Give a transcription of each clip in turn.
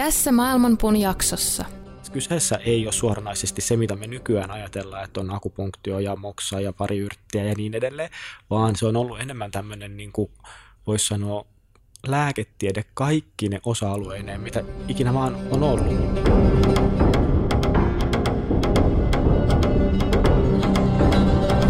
Tässä Maailmanpuun jaksossa. Kyseessä ei ole suoranaisesti se, mitä me nykyään ajatellaan, että on akupunktio ja moksa ja pari yrttiä ja niin edelleen, vaan se on ollut enemmän tämmöinen, niin kuin voisi sanoa, lääketiede kaikki ne osa-alueineen, mitä ikinä vaan on ollut.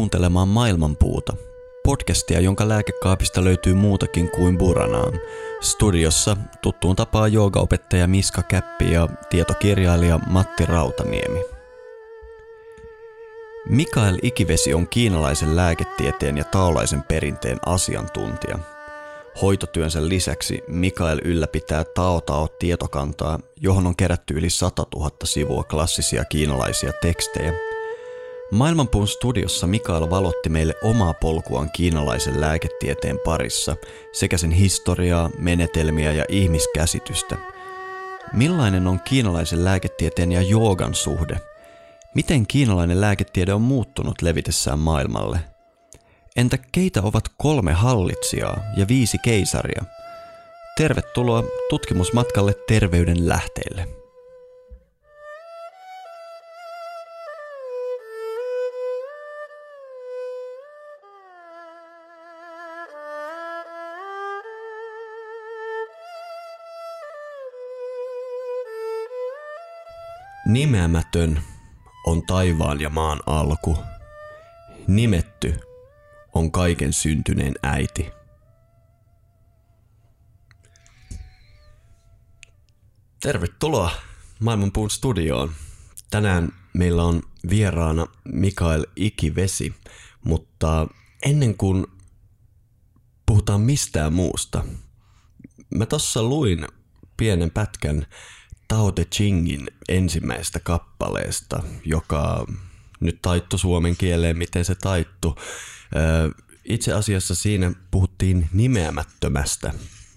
Kuuntelemaan Maailmanpuuta, podcastia, jonka lääkekaapista löytyy muutakin kuin buranaan. Studiossa tuttuun tapaan joogaopettaja Miska Käppi ja tietokirjailija Matti Rautaniemi. Mikael Ikivesi on kiinalaisen lääketieteen ja taolaisen perinteen asiantuntija. Hoitotyönsä lisäksi Mikael ylläpitää Tao Tao tietokantaa, johon on kerätty yli 100 000 sivua klassisia kiinalaisia tekstejä – Maailmanpuun studiossa Mikael valotti meille omaa polkuaan kiinalaisen lääketieteen parissa sekä sen historiaa, menetelmiä ja ihmiskäsitystä. Millainen on kiinalaisen lääketieteen ja joogan suhde? Miten kiinalainen lääketiede on muuttunut levitessään maailmalle? Entä keitä ovat kolme hallitsijaa ja viisi keisaria? Tervetuloa tutkimusmatkalle terveyden lähteille. Nimeämätön on taivaan ja maan alku. Nimetty on kaiken syntyneen äiti. Tervetuloa Maailmanpuun studioon. Tänään meillä on vieraana Mikael Ikivesi, mutta ennen kuin puhutaan mistään muusta, mä tossa luin pienen pätkän Tao Te Chingin ensimmäisestä kappaleesta, joka nyt taittu suomen kieleen, miten se taittu. Itse asiassa siinä puhuttiin nimeämättömästä,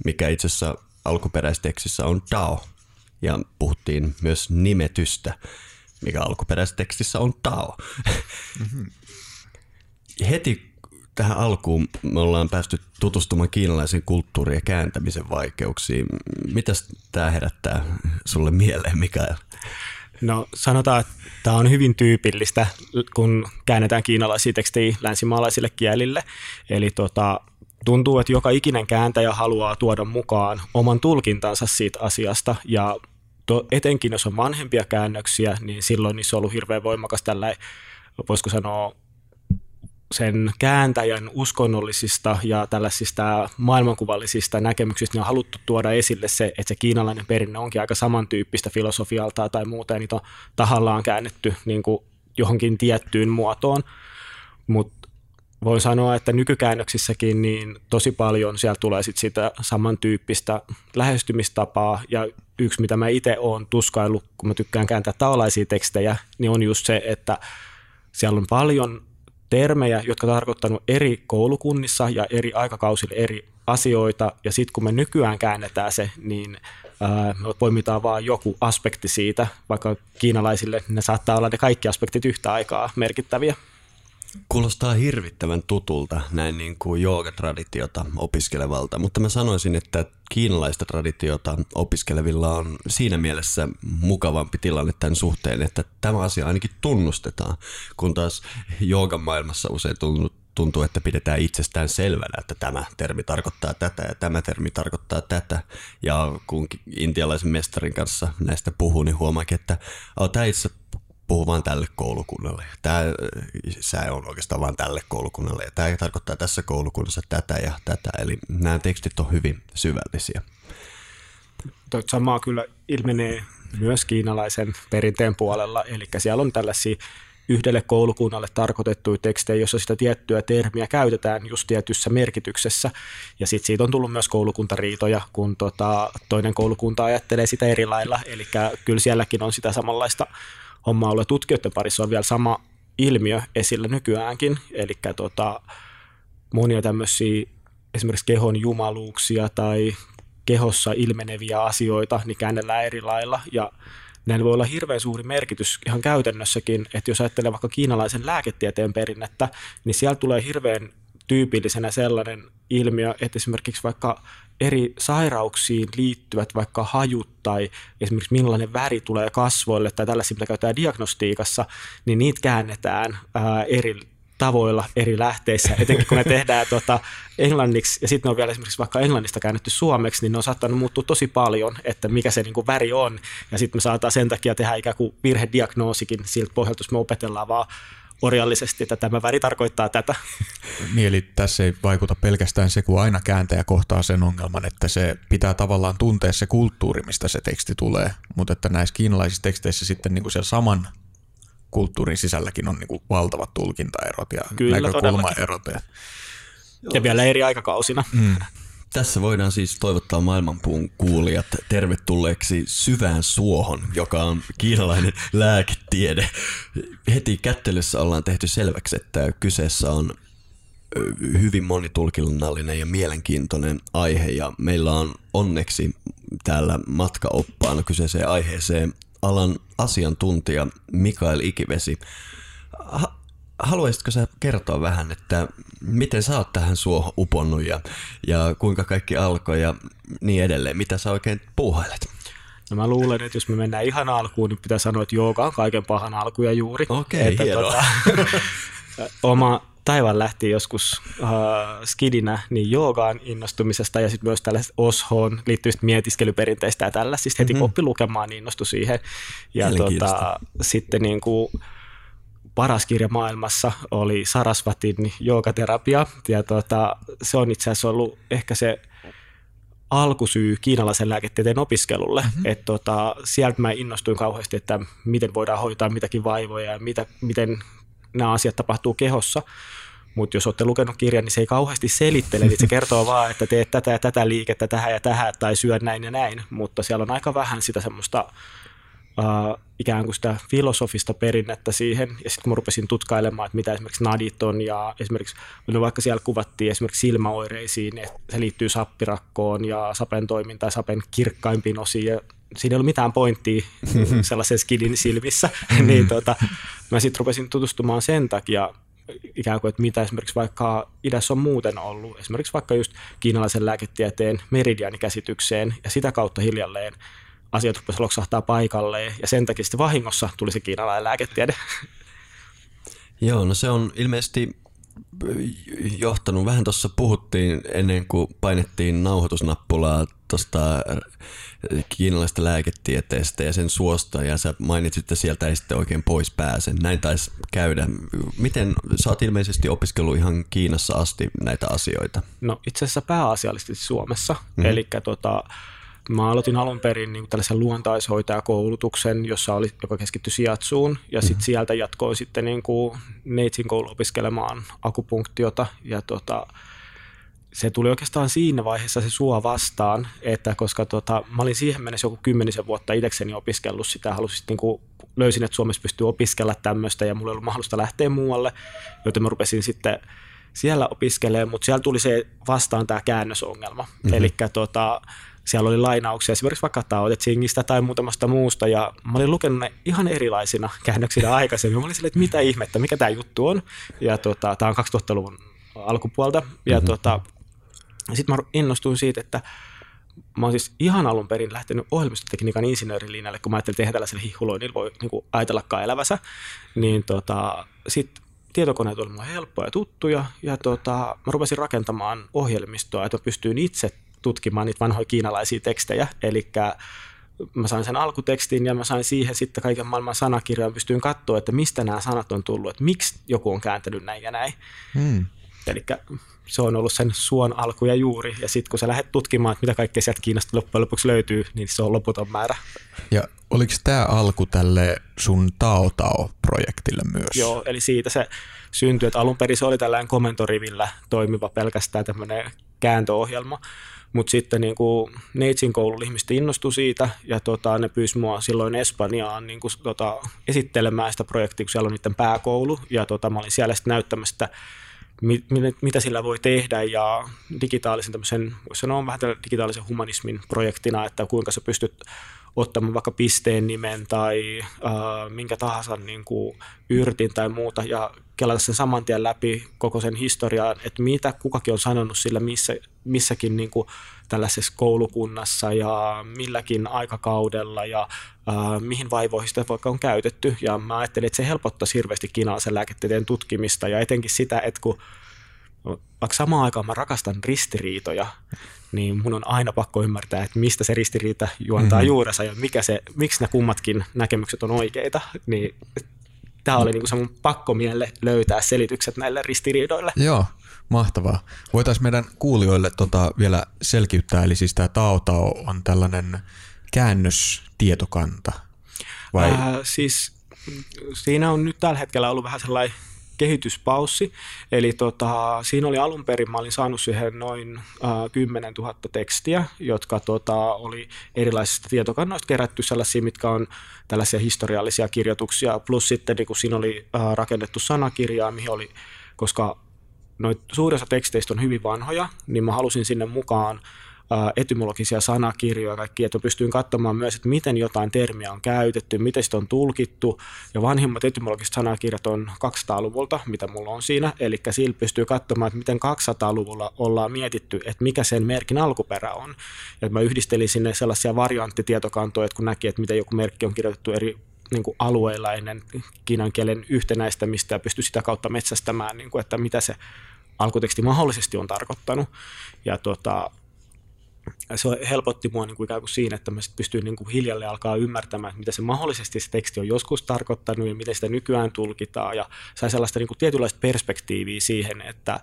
mikä itse asiassa alkuperäistekstissä on Tao. Ja puhuttiin myös nimetystä, mikä alkuperäistekstissä on Tao. Mm-hmm. Heti tähän alkuun me ollaan päästy tutustumaan kiinalaisen kulttuuriin ja kääntämisen vaikeuksiin. Mitäs tämä herättää sulle mieleen, Mikael? No sanotaan, että tämä on hyvin tyypillistä, kun käännetään kiinalaisia tekstejä länsimaalaisille kielille. Eli tota, tuntuu, että joka ikinen kääntäjä haluaa tuoda mukaan oman tulkintansa siitä asiasta ja to, etenkin jos on vanhempia käännöksiä, niin silloin niissä on ollut hirveän voimakas tällä, voisiko sanoa, sen kääntäjän uskonnollisista ja tällaisista maailmankuvallisista näkemyksistä niin on haluttu tuoda esille se, että se kiinalainen perinne onkin aika samantyyppistä filosofialta tai muuta, ja niitä on tahallaan käännetty niin kuin johonkin tiettyyn muotoon. Mutta voin sanoa, että nykykäännöksissäkin niin tosi paljon siellä tulee sit sitä samantyyppistä lähestymistapaa, ja yksi, mitä mä itse olen tuskaillut, kun mä tykkään kääntää taolaisia tekstejä, niin on just se, että siellä on paljon termejä, jotka tarkoittanut eri koulukunnissa ja eri aikakausille eri asioita, ja sitten kun me nykyään käännetään se, niin me poimitaan vaan joku aspekti siitä, vaikka kiinalaisille ne saattaa olla ne kaikki aspektit yhtä aikaa merkittäviä. Kuulostaa hirvittävän tutulta näin niin kuin joogatraditiota opiskelevalta, mutta mä sanoisin, että kiinalaista traditiota opiskelevilla on siinä mielessä mukavampi tilanne tämän suhteen, että tämä asia ainakin tunnustetaan, kun taas joogan maailmassa usein tuntuu, että pidetään itsestään selvänä, että tämä termi tarkoittaa tätä ja tämä termi tarkoittaa tätä. Ja kun intialaisen mestarin kanssa näistä puhuu, niin huomaakin, että tämä itse puhuu vain tälle koulukunnalle. Tämä sää on oikeastaan vain tälle koulukunnalle ja tämä tarkoittaa tässä koulukunnassa tätä ja tätä. Eli nämä tekstit on hyvin syvällisiä. Samaa kyllä ilmenee myös kiinalaisen perinteen puolella, eli siellä on tällaisia yhdelle koulukunnalle tarkoitettuja tekstejä, jossa sitä tiettyä termiä käytetään just tietyssä merkityksessä. Ja sitten siitä on tullut myös koulukuntariitoja, kun tota, toinen koulukunta ajattelee sitä eri lailla. Eli kyllä sielläkin on sitä samanlaista hommaa ollut. Tutkijoiden parissa on vielä sama ilmiö esillä nykyäänkin. Eli tota, monia tämmöisiä esimerkiksi kehon jumaluuksia tai kehossa ilmeneviä asioita, niin käännellään eri lailla. Ja näillä voi olla hirveän suuri merkitys ihan käytännössäkin, että jos ajattelee vaikka kiinalaisen lääketieteen perinnettä, niin siellä tulee hirveän tyypillisenä sellainen ilmiö, että esimerkiksi vaikka eri sairauksiin liittyvät vaikka hajut tai esimerkiksi millainen väri tulee kasvoille tai tällaisia, mitä käytetään diagnostiikassa, niin niitä käännetään ää, eri tavoilla eri lähteissä, etenkin kun ne tehdään tota, englanniksi. Ja sitten ne on vielä esimerkiksi vaikka englannista käännetty suomeksi, niin ne on saattanut muuttua tosi paljon, että mikä se niin kuin väri on. Ja sitten me saadaan sen takia tehdä ikään kuin virhediagnoosikin siltä pohjalta, jos me opetellaan vaan orjallisesti, että tämä väri tarkoittaa tätä. Niin, eli tässä ei vaikuta pelkästään se, kun aina kääntäjä kohtaa sen ongelman, että se pitää tavallaan tuntea se kulttuuri, mistä se teksti tulee, mutta että näissä kiinalaisissa teksteissä sitten niin kuin siellä saman kulttuurin sisälläkin on niin kuin valtavat tulkintaerot ja Kyllä, näkökulmaerot. Ja, ja vielä eri aikakausina. Mm. Tässä voidaan siis toivottaa maailmanpuun kuulijat tervetulleeksi syvään suohon, joka on kiinalainen lääketiede. Heti kättelyssä ollaan tehty selväksi, että kyseessä on hyvin monitulkinnallinen ja mielenkiintoinen aihe ja meillä on onneksi täällä matkaoppaana kyseiseen aiheeseen alan asiantuntija Mikael Ikivesi. Haluaisitko sä kertoa vähän, että miten sä oot tähän suohon uponnut ja, ja kuinka kaikki alkoi ja niin edelleen? Mitä sä oikein puuhailet? No mä luulen, että jos me mennään ihan alkuun, niin pitää sanoa, että jooga on kaiken pahan alku ja juuri. Okei, okay, tota, oma taivaan lähti joskus uh, skidinä niin joogaan innostumisesta ja sitten myös tällaisesta oshoon liittyvistä mietiskelyperinteistä ja tällaisista. Heti mm-hmm. oppi lukemaan, niin innostui siihen. Ja tota, sitten niin kuin, paras kirja maailmassa oli Sarasvatin joogaterapia ja tota, se on itse asiassa ollut ehkä se alkusyy kiinalaisen lääketieteen opiskelulle. Mm-hmm. Et tota, sieltä mä innostuin kauheasti, että miten voidaan hoitaa mitäkin vaivoja ja mitä, miten nämä asiat tapahtuu kehossa. Mutta jos olette lukenut kirjan, niin se ei kauheasti selittele, eli se kertoo vaan, että teet tätä ja tätä liikettä tähän ja tähän, tai syöt näin ja näin, mutta siellä on aika vähän sitä semmoista uh, ikään kuin sitä filosofista perinnettä siihen. Ja sitten kun mä rupesin tutkailemaan, että mitä esimerkiksi nadit on, ja esimerkiksi no vaikka siellä kuvattiin esimerkiksi silmäoireisiin, että se liittyy sappirakkoon ja sapen toimintaan, sapen kirkkaimpiin osiin, ja siinä ei ollut mitään pointtia sellaisen skidin silmissä, niin tota, mä sitten rupesin tutustumaan sen takia ikään kuin, että mitä esimerkiksi vaikka idässä on muuten ollut, esimerkiksi vaikka just kiinalaisen lääketieteen meridianikäsitykseen, ja sitä kautta hiljalleen asiat rupesivat loksahtaa paikalleen, ja sen takia sitten vahingossa tuli se kiinalainen lääketiede. Joo, no se on ilmeisesti johtanut, vähän tuossa puhuttiin ennen kuin painettiin nauhoitusnappulaa tuosta kiinalaisesta lääketieteestä ja sen suosta, ja sä mainitsit, että sieltä ei sitten oikein pois pääse. Näin taisi käydä. Miten, sä oot ilmeisesti opiskellut ihan Kiinassa asti näitä asioita? No itse asiassa pääasiallisesti Suomessa, mm-hmm. eli tota, Mä aloitin alun perin niin tällaisen luontaishoitajakoulutuksen, jossa oli, joka keskittyi sijatsuun, ja sitten mm-hmm. sieltä jatkoin sitten niin kuin neitsin koulu opiskelemaan akupunktiota, ja tota, se tuli oikeastaan siinä vaiheessa se sua vastaan, että koska tota, mä olin siihen mennessä joku kymmenisen vuotta itsekseni opiskellut sitä, halusin niin kuin, löysin, että Suomessa pystyy opiskella tämmöistä ja mulla ei ollut mahdollista lähteä muualle, joten mä rupesin sitten siellä opiskelemaan, mutta siellä tuli se vastaan tämä käännösongelma. Mm-hmm. Eli tota, siellä oli lainauksia esimerkiksi vaikka Tao Tsingistä tai muutamasta muusta, ja mä olin lukenut ne ihan erilaisina käännöksinä aikaisemmin. Mä olin silleen, että mitä ihmettä, mikä tämä juttu on. Ja tota, tämä on 2000-luvun alkupuolta. Ja mm-hmm. tota, sitten mä innostuin siitä, että mä oon siis ihan alun perin lähtenyt ohjelmistotekniikan insinöörilinjalle, kun mä ajattelin, että eihän tällaisella hihuloinnilla voi niin kuin, ajatellakaan elävänsä. Niin tota, sitten tietokoneet olivat mulle helppoja ja tuttuja, ja tota, mä rupesin rakentamaan ohjelmistoa, että mä pystyin itse tutkimaan niitä vanhoja kiinalaisia tekstejä, eli mä sain sen alkutekstin ja mä sain siihen sitten kaiken maailman sanakirjoja, pystyin katsoa, että mistä nämä sanat on tullut, että miksi joku on kääntänyt näin ja näin. Hmm. Eli se on ollut sen suon alku ja juuri. Ja sitten kun sä lähdet tutkimaan, että mitä kaikkea sieltä Kiinasta loppujen lopuksi löytyy, niin se on loputon määrä. Ja oliko tämä alku tälle sun Tao Tao-projektille myös? Joo, eli siitä se syntyi, että alun perin se oli tällainen komentorivillä toimiva pelkästään tämmöinen kääntöohjelma, mutta sitten niin kuin Neitsin koululla ihmiset innostui siitä ja tota, ne pyysi mua silloin Espanjaan niin kuin, tota, esittelemään sitä projektia, kun siellä on niiden pääkoulu. Ja tota, mä olin siellä sitten näyttämässä sitä mit, mitä sillä voi tehdä. Ja digitaalisen tämmöisen, voisi sanoa vähän digitaalisen humanismin projektina, että kuinka sä pystyt ottamaan vaikka pisteen nimen tai äh, minkä tahansa niin kuin yrtin tai muuta ja kelata sen saman tien läpi koko sen historiaan, että mitä kukakin on sanonut sillä missä, missäkin niin kuin tällaisessa koulukunnassa ja milläkin aikakaudella ja äh, mihin vaivoihin sitä vaikka on käytetty. Ja mä ajattelin, että se helpottaisi hirveästi kinalaisen lääketieteen tutkimista ja etenkin sitä, että kun vaikka samaan aikaan mä rakastan ristiriitoja, niin mun on aina pakko ymmärtää, että mistä se ristiriita juontaa mm-hmm. juurensa ja mikä se, miksi nämä kummatkin näkemykset on oikeita. Niin tämä oli niin se mun pakko mielle löytää selitykset näille ristiriidoille. Joo, mahtavaa. Voitaisiin meidän kuulijoille tota vielä selkiyttää, eli siis tämä Tao Tao on tällainen käännöstietokanta, vai? Äh, siis siinä on nyt tällä hetkellä ollut vähän sellainen kehityspaussi. Eli tota, siinä oli alun perin, mä olin saanut siihen noin äh, 10 000 tekstiä, jotka tota, oli erilaisista tietokannoista kerätty sellaisia, mitkä on tällaisia historiallisia kirjoituksia, plus sitten niin kun siinä oli äh, rakennettu sanakirjaa, mihin oli, koska noin suurin osa teksteistä on hyvin vanhoja, niin mä halusin sinne mukaan etymologisia sanakirjoja ja kaikki, että pystyin katsomaan myös, että miten jotain termiä on käytetty, miten sitä on tulkittu. Ja vanhimmat etymologiset sanakirjat on 200-luvulta, mitä mulla on siinä. Eli sillä pystyy katsomaan, että miten 200-luvulla ollaan mietitty, että mikä sen merkin alkuperä on. Ja mä yhdistelin sinne sellaisia varianttitietokantoja, että kun näki, että miten joku merkki on kirjoitettu eri niin kuin alueilla ennen kiinan kielen yhtenäistämistä ja pystyi sitä kautta metsästämään, niin kuin, että mitä se alkuteksti mahdollisesti on tarkoittanut. Ja tota, se helpotti mua niin kuin ikään kuin siinä, että mä sit pystyin niin kuin hiljalleen alkaa ymmärtämään, että mitä se mahdollisesti se teksti on joskus tarkoittanut ja miten sitä nykyään tulkitaan ja sai sellaista niin kuin tietynlaista perspektiiviä siihen, että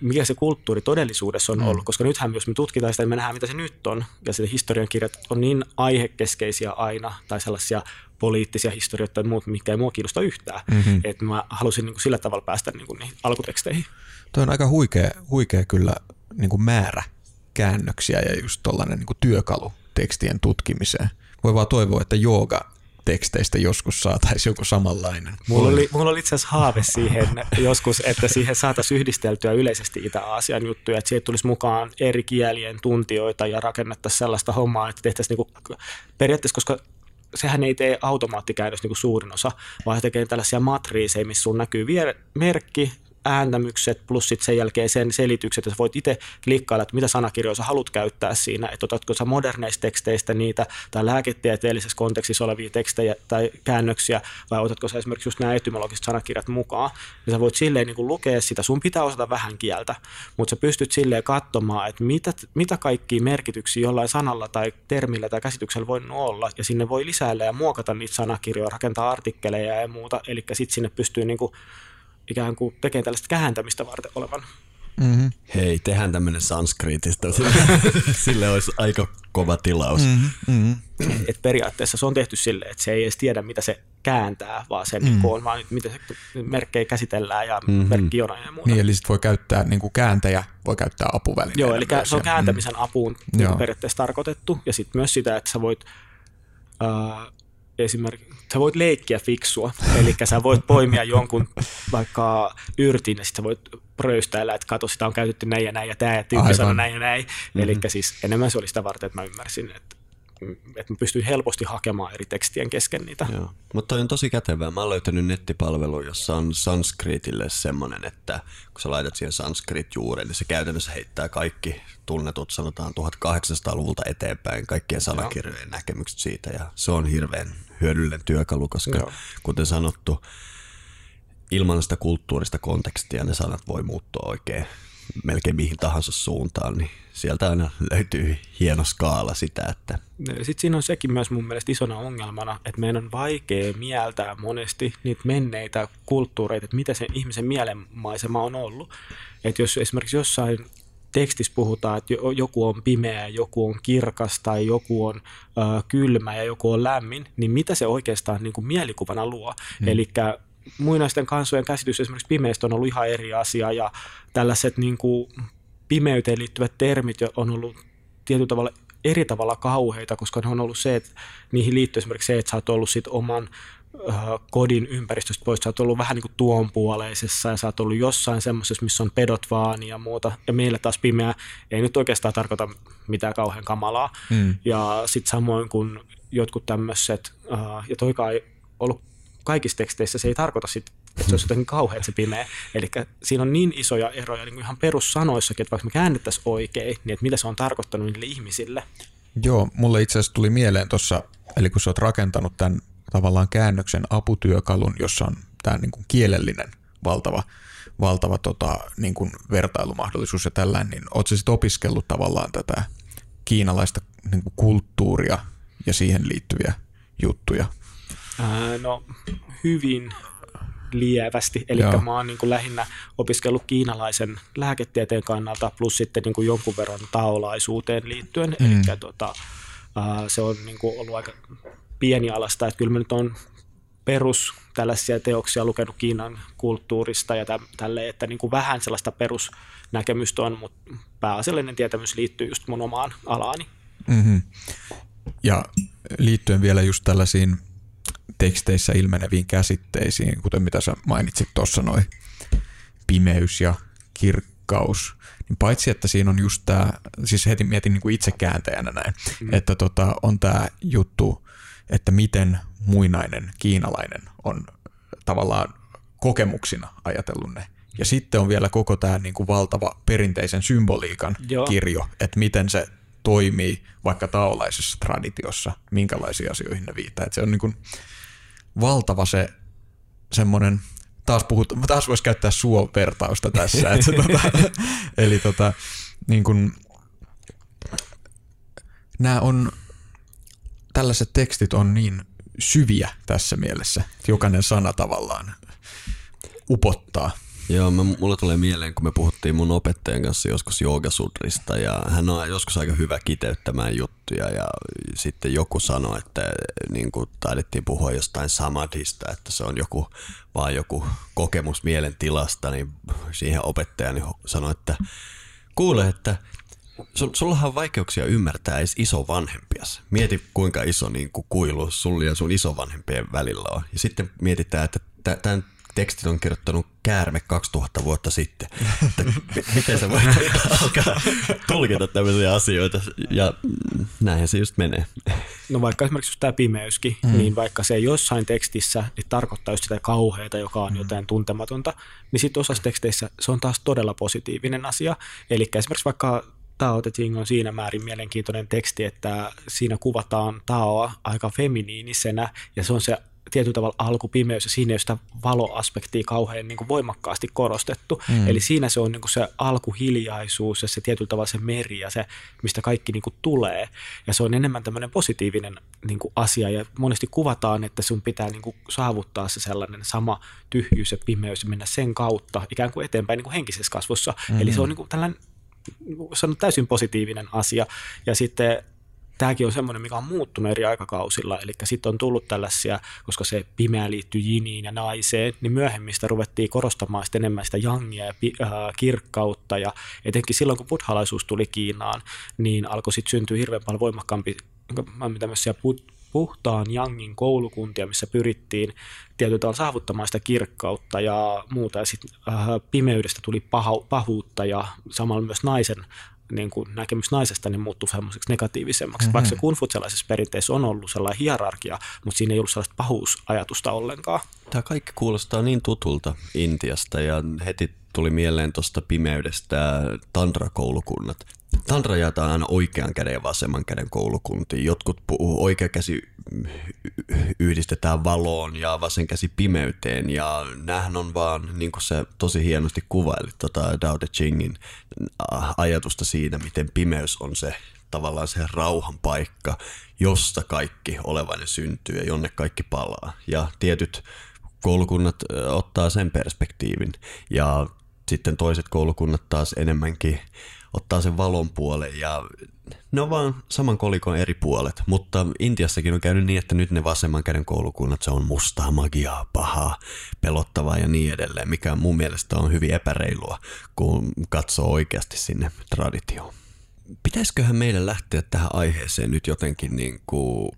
mikä se kulttuuri todellisuudessa on mm. ollut, koska nythän jos me tutkitaan sitä, niin me nähdään, mitä se nyt on, ja se historiankirjat on niin aihekeskeisiä aina, tai sellaisia poliittisia historioita tai muut, mikä ei mua kiinnosta yhtään, mm-hmm. että mä halusin niin kuin sillä tavalla päästä niin kuin niihin alkuteksteihin. Tuo on aika huikea, huikea kyllä niin kuin määrä käännöksiä ja just tuollainen niin työkalu tekstien tutkimiseen. Voi vaan toivoa, että jooga teksteistä joskus saataisiin joku samanlainen. Mulla oli, mulla oli itse asiassa haave siihen joskus, että siihen saataisiin yhdisteltyä yleisesti Itä-Aasian juttuja, että siihen tulisi mukaan eri kielien tuntijoita ja rakennettaisiin sellaista hommaa, että tehtäisiin niinku, periaatteessa, koska sehän ei tee automaattikäännös niin suurin osa, vaan se tekee tällaisia matriiseja, missä sun näkyy vier- merkki, ääntämykset plus sit sen jälkeen sen selitykset, että voit itse klikkailla, että mitä sanakirjoja sä haluat käyttää siinä, että otatko sä moderneista teksteistä niitä tai lääketieteellisessä kontekstissa olevia tekstejä tai käännöksiä vai otatko sä esimerkiksi just nämä etymologiset sanakirjat mukaan, niin sä voit silleen niin kuin lukea sitä, sun pitää osata vähän kieltä, mutta sä pystyt silleen katsomaan, että mitä, mitä kaikkia merkityksiä jollain sanalla tai termillä tai käsityksellä voi olla ja sinne voi lisäillä ja muokata niitä sanakirjoja, rakentaa artikkeleja ja muuta, eli sitten sinne pystyy niin kuin ikään kuin tekee tällaista kääntämistä varten olevan. Mm-hmm. Hei, tehdään tämmöinen sanskriitista. Sille, sille olisi aika kova tilaus. Mm-hmm. mm-hmm. Et periaatteessa se on tehty sille, että se ei edes tiedä, mitä se kääntää, vaan se mm-hmm. on vaan, miten se merkkejä käsitellään ja mm-hmm. merkkijonoja ja muuta. Niin, eli sitten voi käyttää, niin kuin kääntäjä voi käyttää apuvälineenä. Joo, eli se on kääntämisen mm. apuun niin periaatteessa tarkoitettu. Ja sitten myös sitä, että sä voit äh, esimerkiksi, sä voit leikkiä fiksua, eli sä voit poimia jonkun vaikka yrtin ja sitten voit pröystäillä, että kato, sitä on käytetty näin ja näin ja tämä ja tyyppi sanoo näin ja näin. Mm-hmm. Eli siis enemmän se oli sitä varten, että mä ymmärsin, että että mä pystyin helposti hakemaan eri tekstien kesken niitä. Joo. Mutta toi on tosi kätevää. Mä oon löytänyt nettipalvelu, jossa on sanskritille semmoinen, että kun sä laitat siihen sanskrit-juuren, niin se käytännössä heittää kaikki tunnetut, sanotaan 1800-luvulta eteenpäin, kaikkien sanakirjojen Joo. näkemykset siitä. Ja se on hirveän hyödyllinen työkalu, koska Joo. kuten sanottu, ilman sitä kulttuurista kontekstia ne sanat voi muuttua oikein melkein mihin tahansa suuntaan, niin sieltä aina löytyy hieno skaala sitä, että sitten siinä on sekin myös mun mielestä isona ongelmana, että meidän on vaikea mieltää monesti niitä menneitä kulttuureita, että mitä se ihmisen mielenmaisema on ollut. Että jos esimerkiksi jossain tekstissä puhutaan, että joku on pimeä, joku on kirkas tai joku on ö, kylmä ja joku on lämmin, niin mitä se oikeastaan niin kuin mielikuvana luo? Hmm. Eli muinaisten kansojen käsitys esimerkiksi pimeistä on ollut ihan eri asia ja tällaiset niin kuin pimeyteen liittyvät termit on ollut tietyllä tavalla eri tavalla kauheita, koska ne on ollut se, että niihin liittyy esimerkiksi se, että sä oot ollut sit oman kodin ympäristöstä pois, sä oot ollut vähän niin kuin tuonpuoleisessa ja sä oot ollut jossain semmoisessa, missä on pedot vaan ja muuta. Ja meillä taas pimeä ei nyt oikeastaan tarkoita mitään kauhean kamalaa. Mm. Ja sitten samoin kuin jotkut tämmöiset, ja toikaan ei ollut kaikissa teksteissä, se ei tarkoita sit, että se olisi jotenkin kauhean se pimeä. Eli siinä on niin isoja eroja niin kuin ihan perussanoissakin, että vaikka me käännettäisiin oikein, niin että mitä se on tarkoittanut niille ihmisille. Joo, mulle itse asiassa tuli mieleen tuossa, eli kun sä oot rakentanut tämän tavallaan käännöksen aputyökalun, jossa on tämä niin kuin kielellinen valtava, valtava tota, niin kuin vertailumahdollisuus ja tällainen, niin oot sitten opiskellut tavallaan tätä kiinalaista niin kuin kulttuuria ja siihen liittyviä juttuja? Ää, no hyvin lievästi. Eli mä oon niin kuin lähinnä opiskellut kiinalaisen lääketieteen kannalta plus sitten niin kuin jonkun verran taolaisuuteen liittyen. Mm. Eli tota, se on niin kuin ollut aika pieni alasta, että kyllä mä nyt on perus tällaisia teoksia lukenut Kiinan kulttuurista ja tälle, että niin kuin vähän sellaista perusnäkemystä on, mutta pääasiallinen tietämys liittyy just mun omaan alaani. Mm-hmm. Ja liittyen vielä just tällaisiin teksteissä ilmeneviin käsitteisiin, kuten mitä sä mainitsit tuossa, noin pimeys ja kirkkaus, niin paitsi että siinä on just tämä, siis heti mietin niin kuin itse kääntäjänä näin, mm. että tota, on tämä juttu, että miten muinainen kiinalainen on tavallaan kokemuksina ajatellut ne. Ja sitten on vielä koko tämä niin kuin valtava perinteisen symboliikan Joo. kirjo, että miten se toimii vaikka taolaisessa traditiossa, minkälaisiin asioihin ne viittaa. Että se on niin kuin, valtava se semmoinen, taas, puhut, taas voisi käyttää suovertausta tässä, että se, tota, eli tota, niin kuin, nämä on, tällaiset tekstit on niin syviä tässä mielessä, jokainen sana tavallaan upottaa. Joo, mä, mulle tulee mieleen, kun me puhuttiin mun opettajan kanssa joskus joogasudrista ja hän on joskus aika hyvä kiteyttämään juttuja ja sitten joku sanoi, että niin kuin taidettiin puhua jostain samadhista, että se on joku, vaan joku kokemus mielentilasta, niin siihen opettajani sanoi, että kuule, että sullahan on vaikeuksia ymmärtää edes isovanhempias. Mieti, kuinka iso niin kuin kuilu sulla ja sun isovanhempien välillä on. Ja sitten mietitään, että tämän tekstit on kirjoittanut käärme 2000 vuotta sitten. Että miten sä voit alkaa tulkita tämmöisiä asioita ja näinhän se just menee. No vaikka esimerkiksi tämä pimeyskin, mm. niin vaikka se jossain tekstissä niin tarkoittaa just sitä kauheita, joka on mm. jotain tuntematonta, niin sitten osassa teksteissä se on taas todella positiivinen asia. Eli esimerkiksi vaikka Tao Te Ching on siinä määrin mielenkiintoinen teksti, että siinä kuvataan Taoa aika feminiinisenä ja se on se tietyllä tavalla alkupimeys ja siinä ei ole sitä valoaspektia kauhean niin kuin voimakkaasti korostettu. Mm. Eli siinä se on niin kuin se alkuhiljaisuus ja se tietyllä tavalla se meri ja se, mistä kaikki niin kuin tulee. Ja se on enemmän tämmöinen positiivinen niin kuin asia ja monesti kuvataan, että sun pitää niin kuin saavuttaa se sellainen sama tyhjyys ja pimeys ja mennä sen kautta ikään kuin eteenpäin niin kuin henkisessä kasvussa. Mm. Eli se on niin kuin tällainen se on täysin positiivinen asia. Ja sitten tämäkin on semmoinen, mikä on muuttunut eri aikakausilla, eli sitten on tullut tällaisia, koska se pimeä liittyy jiniin ja naiseen, niin myöhemmistä ruvettiin korostamaan sitä enemmän sitä jangia ja äh, kirkkautta, ja etenkin silloin, kun buddhalaisuus tuli Kiinaan, niin alkoi sitten syntyä hirveän paljon voimakkaampi tämmöisiä puhtaan jangin koulukuntia, missä pyrittiin tietyllä tavalla saavuttamaan sitä kirkkautta ja muuta. Ja sitten äh, pimeydestä tuli paha, pahuutta ja samalla myös naisen niin kuin näkemys naisesta niin muuttui semmoiseksi negatiivisemmaksi. Mm-hmm. Vaikka se kunfutselaisessa perinteessä on ollut sellainen hierarkia, mutta siinä ei ollut sellaista pahuusajatusta ollenkaan. Tämä kaikki kuulostaa niin tutulta Intiasta ja heti tuli mieleen tuosta pimeydestä Tantra-koulukunnat. Tantra jaetaan aina oikean käden ja vasemman käden koulukuntiin. Jotkut puhuu, oikea käsi yhdistetään valoon ja vasen käsi pimeyteen ja näähän on vaan, niin kuin se tosi hienosti kuvaili tota Dao De Chingin ajatusta siinä, miten pimeys on se tavallaan se rauhan paikka, josta kaikki olevainen syntyy ja jonne kaikki palaa. Ja tietyt koulukunnat ottaa sen perspektiivin. Ja sitten toiset koulukunnat taas enemmänkin ottaa sen valon puolen ja ne on vaan saman kolikon eri puolet, mutta Intiassakin on käynyt niin, että nyt ne vasemman käden koulukunnat, se on mustaa, magiaa, pahaa, pelottavaa ja niin edelleen, mikä mun mielestä on hyvin epäreilua, kun katsoo oikeasti sinne traditioon. Pitäisiköhän meidän lähteä tähän aiheeseen nyt jotenkin niin kuin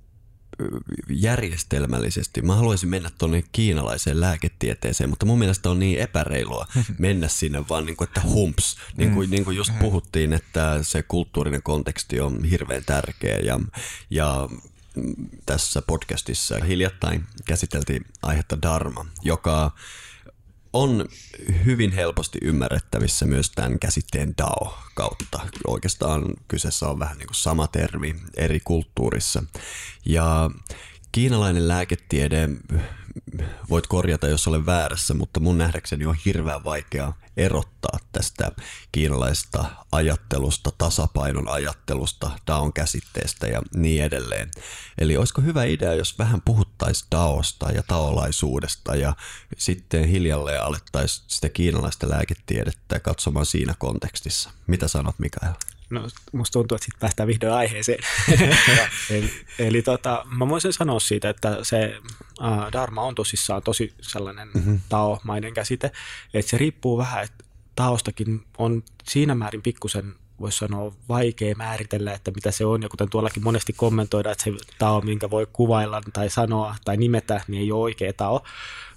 järjestelmällisesti. Mä haluaisin mennä tuonne kiinalaiseen lääketieteeseen, mutta mun mielestä on niin epäreilua mennä sinne vaan niin kuin, että humps. Niin kuin, niin kuin just puhuttiin, että se kulttuurinen konteksti on hirveän tärkeä ja, ja tässä podcastissa hiljattain käsiteltiin aihetta Dharma, joka on hyvin helposti ymmärrettävissä myös tämän käsitteen DAO kautta. Oikeastaan kyseessä on vähän niin kuin sama termi eri kulttuurissa. Ja kiinalainen lääketiede, voit korjata jos olen väärässä, mutta mun nähdäkseni on hirveän vaikea erottaa tästä kiinalaisesta ajattelusta, tasapainon ajattelusta, Daon käsitteestä ja niin edelleen. Eli olisiko hyvä idea, jos vähän puhuttaisiin Daosta ja taolaisuudesta ja sitten hiljalleen alettaisiin sitä kiinalaista lääketiedettä katsomaan siinä kontekstissa. Mitä sanot Mikael? No, musta tuntuu, että sitten päästään vihdoin aiheeseen. eli eli tota, mä voisin sanoa siitä, että se uh, Dharma on tosissaan tosi sellainen mm-hmm. taomainen käsite, että se riippuu vähän, että taostakin on siinä määrin pikkusen voisi sanoa vaikea määritellä, että mitä se on, ja kuten tuollakin monesti kommentoidaan, että se tao, minkä voi kuvailla tai sanoa tai nimetä, niin ei ole oikea tao,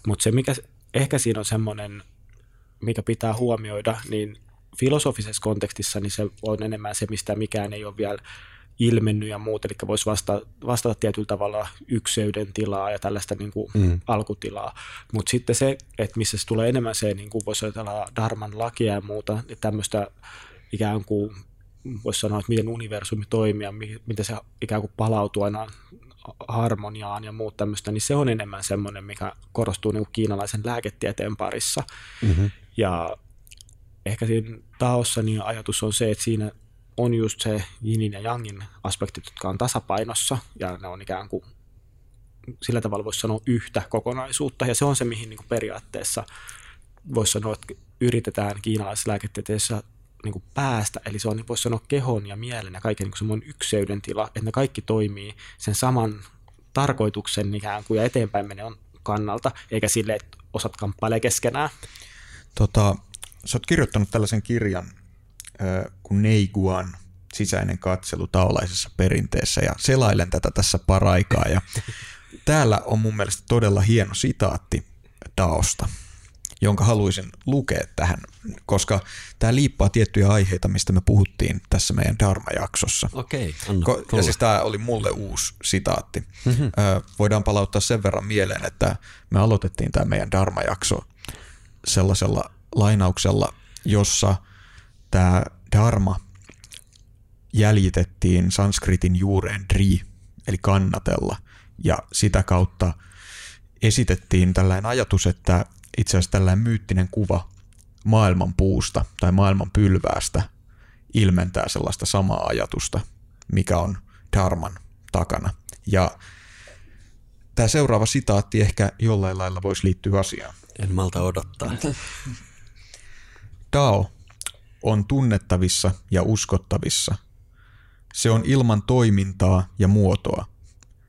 mutta se mikä ehkä siinä on semmoinen, mikä pitää huomioida, niin filosofisessa kontekstissa niin se on enemmän se, mistä mikään ei ole vielä ilmennyt ja muut, eli voisi vastata, vastata tietyllä tavalla ykseyden tilaa ja tällaista niin kuin mm. alkutilaa. Mutta sitten se, että missä se tulee enemmän se, niin kuin voisi ajatella Dharman lakia ja muuta, niin tämmöistä ikään kuin voisi sanoa, että miten universumi toimii ja miten se ikään kuin palautuu aina harmoniaan ja muut tämmöistä, niin se on enemmän semmoinen, mikä korostuu niin kuin kiinalaisen lääketieteen parissa. Mm-hmm. Ja ehkä siinä taossa niin ajatus on se, että siinä on just se jinin ja jangin aspektit, jotka on tasapainossa ja ne on ikään kuin sillä tavalla voisi sanoa yhtä kokonaisuutta ja se on se, mihin niin kuin periaatteessa voisi sanoa, että yritetään kiinalaisessa lääketieteessä niin kuin päästä, eli se on, voisi sanoa, kehon ja mielen ja kaiken niin semmoinen ykseyden tila, että ne kaikki toimii sen saman tarkoituksen ikään kuin ja eteenpäin menee on kannalta, eikä sille, että osat kamppailee keskenään. Tota, sä oot kirjoittanut tällaisen kirjan kuin Neiguan sisäinen katselu taolaisessa perinteessä ja selailen tätä tässä paraikaa ja täällä on mun mielestä todella hieno sitaatti Taosta, jonka haluaisin lukea tähän, koska tämä liippaa tiettyjä aiheita, mistä me puhuttiin tässä meidän Dharma-jaksossa. Okei, anna, Ko- Ja siis tämä oli mulle uusi sitaatti. Mm-hmm. voidaan palauttaa sen verran mieleen, että me aloitettiin tämä meidän Dharma-jakso sellaisella lainauksella, jossa tämä dharma jäljitettiin sanskritin juureen dri, eli kannatella, ja sitä kautta esitettiin tällainen ajatus, että itse asiassa tällainen myyttinen kuva maailman puusta tai maailman pylväästä ilmentää sellaista samaa ajatusta, mikä on dharman takana. Ja tämä seuraava sitaatti ehkä jollain lailla voisi liittyä asiaan. En malta odottaa. Dao on tunnettavissa ja uskottavissa. Se on ilman toimintaa ja muotoa.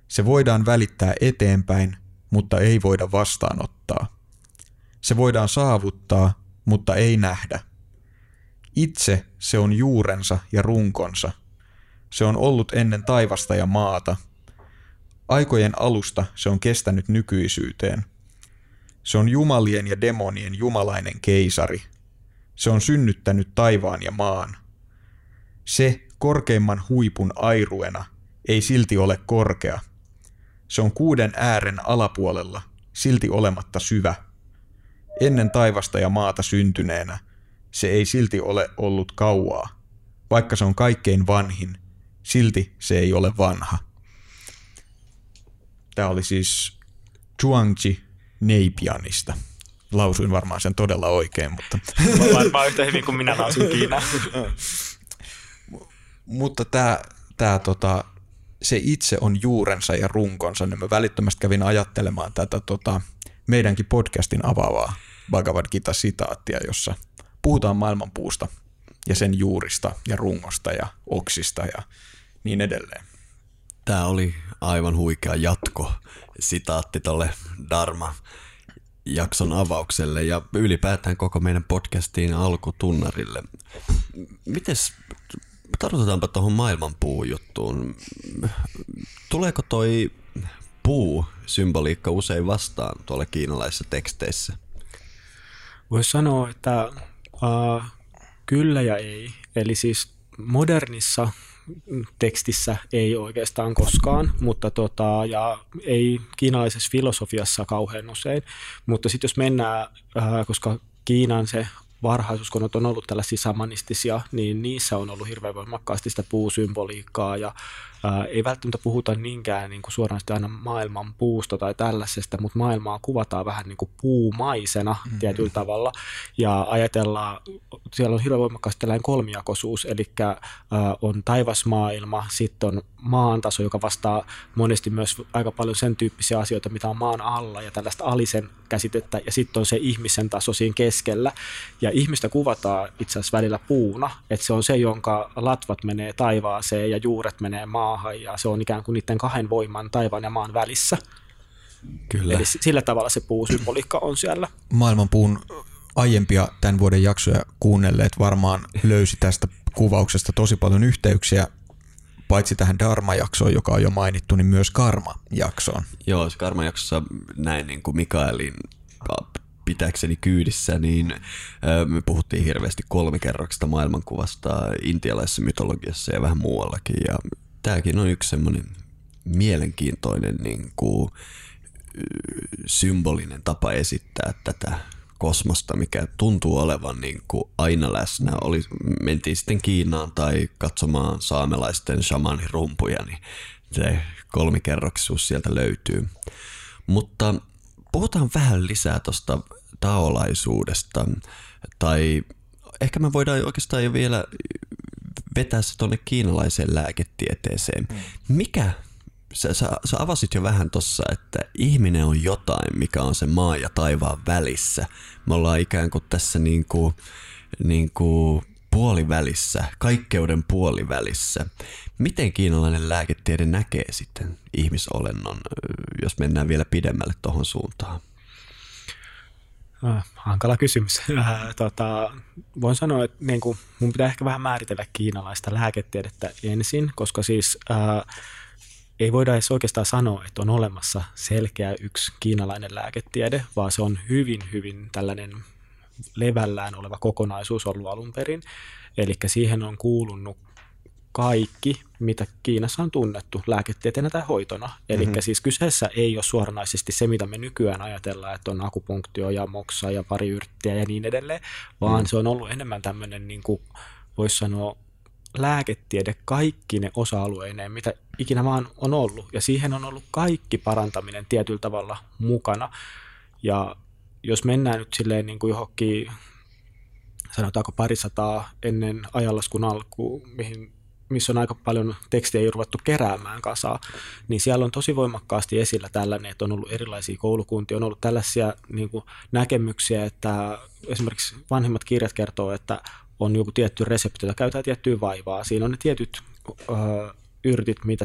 Se voidaan välittää eteenpäin, mutta ei voida vastaanottaa. Se voidaan saavuttaa, mutta ei nähdä. Itse se on juurensa ja runkonsa. Se on ollut ennen taivasta ja maata. Aikojen alusta se on kestänyt nykyisyyteen. Se on jumalien ja demonien jumalainen keisari – se on synnyttänyt taivaan ja maan. Se korkeimman huipun airuena ei silti ole korkea. Se on kuuden äären alapuolella, silti olematta syvä. Ennen taivasta ja maata syntyneenä se ei silti ole ollut kauaa. Vaikka se on kaikkein vanhin, silti se ei ole vanha. Tämä oli siis Chuangji Neipianista. Lausuin varmaan sen todella oikein, mutta... Varmaan yhtä hyvin kuin minä lausun Kiinaa. mutta tämä, tämä tota, se itse on juurensa ja runkonsa, niin mä välittömästi kävin ajattelemaan tätä tota, meidänkin podcastin avaavaa Bhagavad Gita-sitaattia, jossa puhutaan maailmanpuusta ja sen juurista ja rungosta ja oksista ja niin edelleen. Tämä oli aivan huikea jatko sitaatti tuolle Dharma jakson avaukselle ja ylipäätään koko meidän podcastiin alkutunnarille. Mites, tartutaanpa tuohon maailmanpuujuttuun. Tuleeko toi puu-symboliikka usein vastaan tuolla kiinalaisissa teksteissä? Voisi sanoa, että uh, kyllä ja ei. Eli siis modernissa tekstissä ei oikeastaan koskaan, mutta tota, ja ei kiinalaisessa filosofiassa kauhean usein. Mutta sitten jos mennään, äh, koska Kiinan se varhaisuskonnot on ollut tällaisia samanistisia, niin niissä on ollut hirveän voimakkaasti sitä puusymboliikkaa ja ää, ei välttämättä puhuta niinkään niin kuin suoraan aina maailman puusta tai tällaisesta, mutta maailmaa kuvataan vähän niin kuin puumaisena mm-hmm. tietyllä tavalla. Ja ajatellaan, siellä on hirveän voimakkaasti tällainen kolmijakoisuus, eli ää, on taivasmaailma, sitten on maantaso, joka vastaa monesti myös aika paljon sen tyyppisiä asioita, mitä on maan alla ja tällaista alisen käsitettä. Ja sitten on se ihmisen taso siinä keskellä. Ja ihmistä kuvataan itse asiassa välillä puuna, että se on se, jonka latvat menee taivaaseen ja juuret menee maahan ja se on ikään kuin niiden kahden voiman taivaan ja maan välissä. Kyllä. Eli sillä tavalla se puusymboliikka on siellä. Maailmanpuun aiempia tämän vuoden jaksoja kuunnelleet varmaan löysi tästä kuvauksesta tosi paljon yhteyksiä paitsi tähän Dharma-jaksoon, joka on jo mainittu, niin myös Karma-jaksoon. Joo, se Karma-jaksossa näin niin kuin Mikaelin pitäkseni kyydissä, niin me puhuttiin hirveästi kolmikerroksesta maailmankuvasta intialaisessa mytologiassa ja vähän muuallakin. Ja tämäkin on yksi semmoinen mielenkiintoinen niin kuin, symbolinen tapa esittää tätä kosmosta, mikä tuntuu olevan niin kuin aina läsnä. Oli, mentiin sitten Kiinaan tai katsomaan saamelaisten shamanin rumpuja, niin se kolmikerroksisuus sieltä löytyy. Mutta puhutaan vähän lisää tuosta taolaisuudesta, tai ehkä me voidaan oikeastaan jo vielä vetää se tuonne kiinalaiseen lääketieteeseen. Mm. Mikä, sä, sä, sä avasit jo vähän tuossa, että ihminen on jotain, mikä on se maa ja taivaan välissä. Me ollaan ikään kuin tässä niin kuin, niin kuin puolivälissä, kaikkeuden puolivälissä. Miten kiinalainen lääketiede näkee sitten ihmisolennon, jos mennään vielä pidemmälle tuohon suuntaan? Äh, hankala kysymys. Äh, tota, voin sanoa, että niin kuin, mun pitää ehkä vähän määritellä kiinalaista lääketiedettä ensin, koska siis äh, ei voida edes oikeastaan sanoa, että on olemassa selkeä yksi kiinalainen lääketiede, vaan se on hyvin, hyvin tällainen levällään oleva kokonaisuus ollut alun perin. Eli siihen on kuulunut kaikki, mitä Kiinassa on tunnettu lääketieteenä tai hoitona. Eli mm-hmm. siis kyseessä ei ole suoranaisesti se, mitä me nykyään ajatellaan, että on akupunktio ja moksa ja pari yrttiä ja niin edelleen, vaan mm-hmm. se on ollut enemmän tämmöinen, niin kuin voisi sanoa, lääketiede kaikki ne osa-alueineen, mitä ikinä vaan on ollut. Ja siihen on ollut kaikki parantaminen tietyllä tavalla mukana. Ja jos mennään nyt silleen niin kuin johonkin, sanotaanko parisataa ennen ajanlaskun alkuun, mihin missä on aika paljon tekstejä ruvettu keräämään kasaan, niin siellä on tosi voimakkaasti esillä tällainen, että on ollut erilaisia koulukuntia, on ollut tällaisia niin kuin, näkemyksiä, että esimerkiksi vanhimmat kirjat kertoo, että on joku tietty resepti, jota käytetään tiettyä vaivaa. Siinä on ne tietyt ö, yrtit, mitä,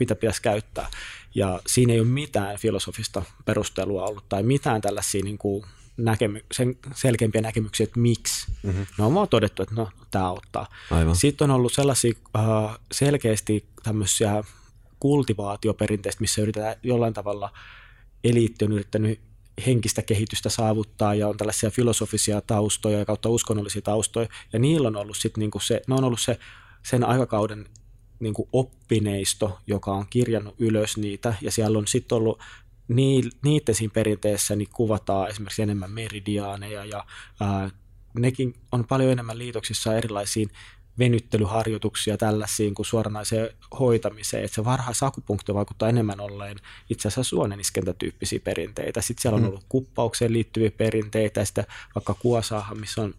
mitä pitäisi käyttää. Ja siinä ei ole mitään filosofista perustelua ollut tai mitään tällaisia niin kuin, näkemy- sen selkeämpiä näkemyksiä, että miksi. Mm-hmm. No on vaan todettu, että no, tämä auttaa. Aivan. Sitten on ollut sellaisia uh, selkeästi tämmöisiä kultivaatioperinteistä, missä yritetään jollain tavalla eliitti on yrittänyt henkistä kehitystä saavuttaa ja on tällaisia filosofisia taustoja ja kautta uskonnollisia taustoja. Ja niillä on ollut sitten niinku se, ne on ollut se, sen aikakauden niinku oppineisto, joka on kirjannut ylös niitä ja siellä on sitten ollut niiden siinä perinteessä niin kuvataan esimerkiksi enemmän meridiaaneja ja ää, nekin on paljon enemmän liitoksissa erilaisiin venyttelyharjoituksia tällaisiin kuin suoranaiseen hoitamiseen. Että se varhaisakupunktio vaikuttaa enemmän olleen itse asiassa suoneniskentätyyppisiä perinteitä. Sitten siellä on mm. ollut kuppaukseen liittyviä perinteitä ja sitten vaikka kuosaahan, missä on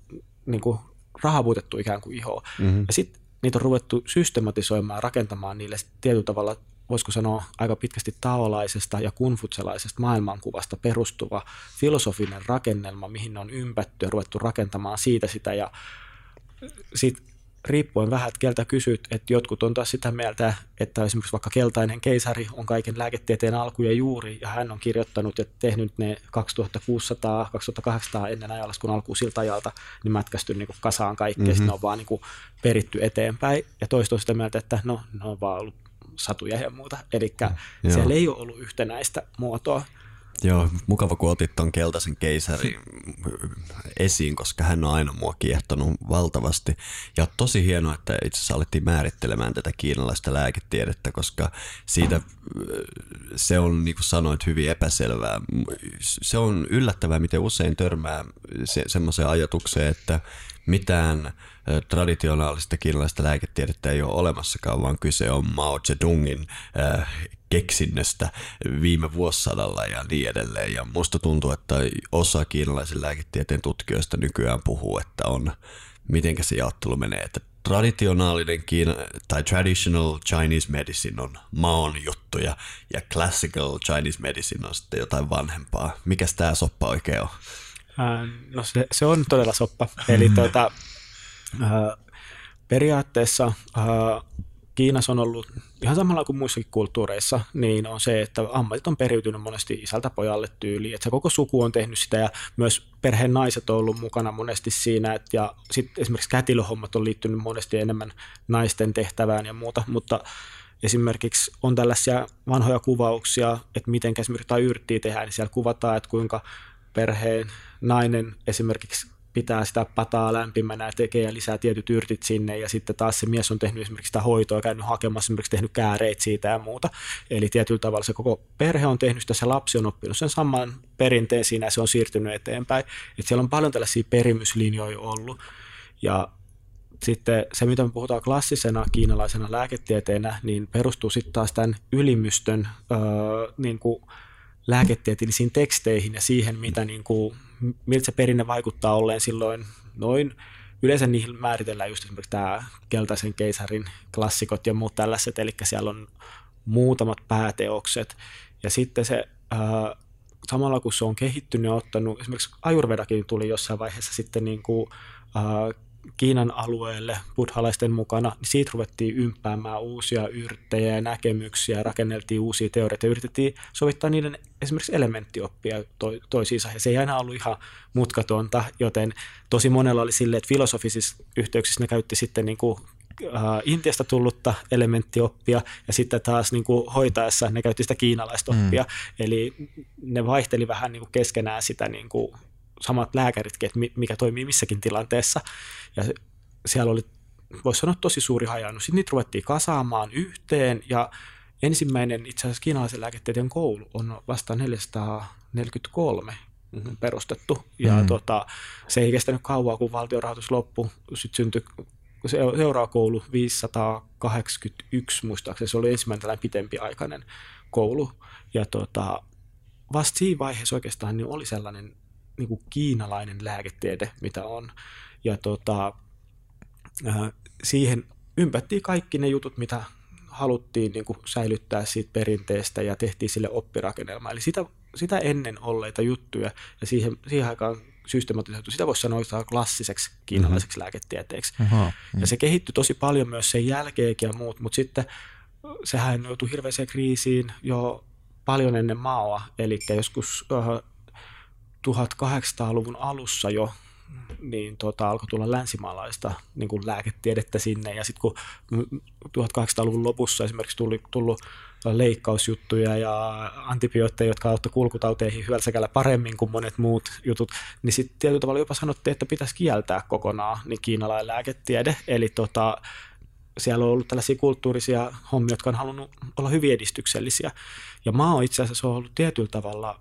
niin kuin rahavuutettu ikään kuin ihoa. Mm-hmm. Ja sitten niitä on ruvettu systematisoimaan, rakentamaan niille tietyllä tavalla voisiko sanoa aika pitkästi taolaisesta ja kunfutselaisesta maailmankuvasta perustuva filosofinen rakennelma, mihin ne on ympätty ja ruvettu rakentamaan siitä sitä ja sitten riippuen vähän, että keltä kysyt, että jotkut on taas sitä mieltä, että esimerkiksi vaikka keltainen keisari on kaiken lääketieteen alku ja juuri, ja hän on kirjoittanut ja tehnyt ne 2600-2800 ennen ajallaskun alkuun siltä ajalta, niin mätkästy niin kasaan kaikkea, mm-hmm. ne on vaan niin peritty eteenpäin, ja toista on sitä mieltä, että no, ne on vaan ollut satuja ja muuta, eli mm, siellä ei ole ollut yhtenäistä muotoa. Joo, mukava kun otit tuon keltaisen keisarin esiin, koska hän on aina mua kiehtonut valtavasti. Ja tosi hienoa, että itse asiassa alettiin määrittelemään tätä kiinalaista lääketiedettä, koska siitä se on, niin kuin sanoit, hyvin epäselvää. Se on yllättävää, miten usein törmää se, semmoiseen ajatukseen, että mitään traditionaalista kiinalaista lääketiedettä ei ole olemassakaan, vaan kyse on Mao Zedongin äh, keksinnöstä viime vuosisadalla ja niin edelleen. Ja musta tuntuu, että osa kiinalaisen lääketieteen tutkijoista nykyään puhuu, että on, miten se jaottelu menee, että traditionaalinen Kiina, tai traditional Chinese medicine on maon juttuja ja classical Chinese medicine on sitten jotain vanhempaa. Mikäs tämä soppa oikein on? No se, se on todella soppa. Eli tuota, äh, periaatteessa Kiinassa on ollut ihan samalla kuin muissakin kulttuureissa, niin on se, että ammatit on periytynyt monesti isältä pojalle tyyliin, että se koko suku on tehnyt sitä ja myös perheen naiset on ollut mukana monesti siinä, että, ja sitten esimerkiksi kätilöhommat on liittynyt monesti enemmän naisten tehtävään ja muuta, mutta esimerkiksi on tällaisia vanhoja kuvauksia, että miten esimerkiksi tai yrttiä tehdään, niin siellä kuvataan, että kuinka perheen nainen esimerkiksi pitää sitä pataa lämpimänä ja tekee lisää tietyt yrtit sinne ja sitten taas se mies on tehnyt esimerkiksi sitä hoitoa, käynyt hakemassa esimerkiksi tehnyt kääreitä siitä ja muuta. Eli tietyllä tavalla se koko perhe on tehnyt sitä, se lapsi on oppinut sen saman perinteen siinä ja se on siirtynyt eteenpäin. Et siellä on paljon tällaisia perimyslinjoja ollut ja sitten se, mitä me puhutaan klassisena kiinalaisena lääketieteenä, niin perustuu sitten taas tämän ylimystön öö, niin kuin lääketieteellisiin teksteihin ja siihen, mitä niin kuin, miltä se perinne vaikuttaa olleen silloin noin. Yleensä niihin määritellään just esimerkiksi tämä keltaisen keisarin klassikot ja muut tällaiset, eli siellä on muutamat pääteokset. Ja sitten se ää, samalla kun se on kehittynyt ja ottanut, esimerkiksi Ajurvedakin tuli jossain vaiheessa sitten niin kuin, Kiinan alueelle buddhalaisten mukana, niin siitä ruvettiin ympäämään uusia yrttejä ja näkemyksiä, rakenneltiin uusia teorioita ja yritettiin sovittaa niiden esimerkiksi elementtioppia to- toisiinsa. Ja se ei aina ollut ihan mutkatonta, joten tosi monella oli silleen, että filosofisissa yhteyksissä ne käytti sitten niin kuin äh, Intiasta tullutta elementtioppia ja sitten taas niin kuin hoitaessa ne käytti sitä kiinalaista oppia. Mm. Eli ne vaihteli vähän niin kuin keskenään sitä niin kuin samat lääkäritkin, että mikä toimii missäkin tilanteessa. Ja siellä oli, voisi sanoa, tosi suuri hajannus. Sitten niitä ruvettiin kasaamaan yhteen ja ensimmäinen itse asiassa kiinalaisen lääketieteen koulu on vasta 443 mm-hmm. perustettu. Ja mm-hmm. tota, se ei kestänyt kauan, kun valtiorahoitus loppui. Sitten syntyi seuraava koulu 581 muistaakseni. Se oli ensimmäinen tällainen pitempiaikainen koulu. Ja tota, vasta siinä vaiheessa oikeastaan niin oli sellainen niin kuin kiinalainen lääketiede, mitä on. Ja tota, äh, siihen ympättiin kaikki ne jutut, mitä haluttiin niin kuin säilyttää siitä perinteestä ja tehtiin sille oppirakennelma. Eli sitä, sitä ennen olleita juttuja ja siihen, siihen aikaan systematisoitu, sitä voisi sanoa klassiseksi kiinalaiseksi mm-hmm. lääketieteeksi. Aha, mm. Ja se kehittyi tosi paljon myös sen jälkeenkin ja muut, mutta sitten sehän joutui hirveäseen kriisiin jo paljon ennen Maoa, eli joskus 1800-luvun alussa jo niin tota, alkoi tulla länsimaalaista niin kuin lääketiedettä sinne. Ja sitten kun 1800-luvun lopussa esimerkiksi tuli, tullut leikkausjuttuja ja antibiootteja, jotka auttoi kulkutauteihin hyvällä paremmin kuin monet muut jutut, niin sitten tietyllä tavalla jopa sanottiin, että pitäisi kieltää kokonaan niin kiinalainen lääketiede. Eli tota, siellä on ollut tällaisia kulttuurisia hommia, jotka on halunnut olla hyvin edistyksellisiä. Ja mä oon itse asiassa ollut tietyllä tavalla,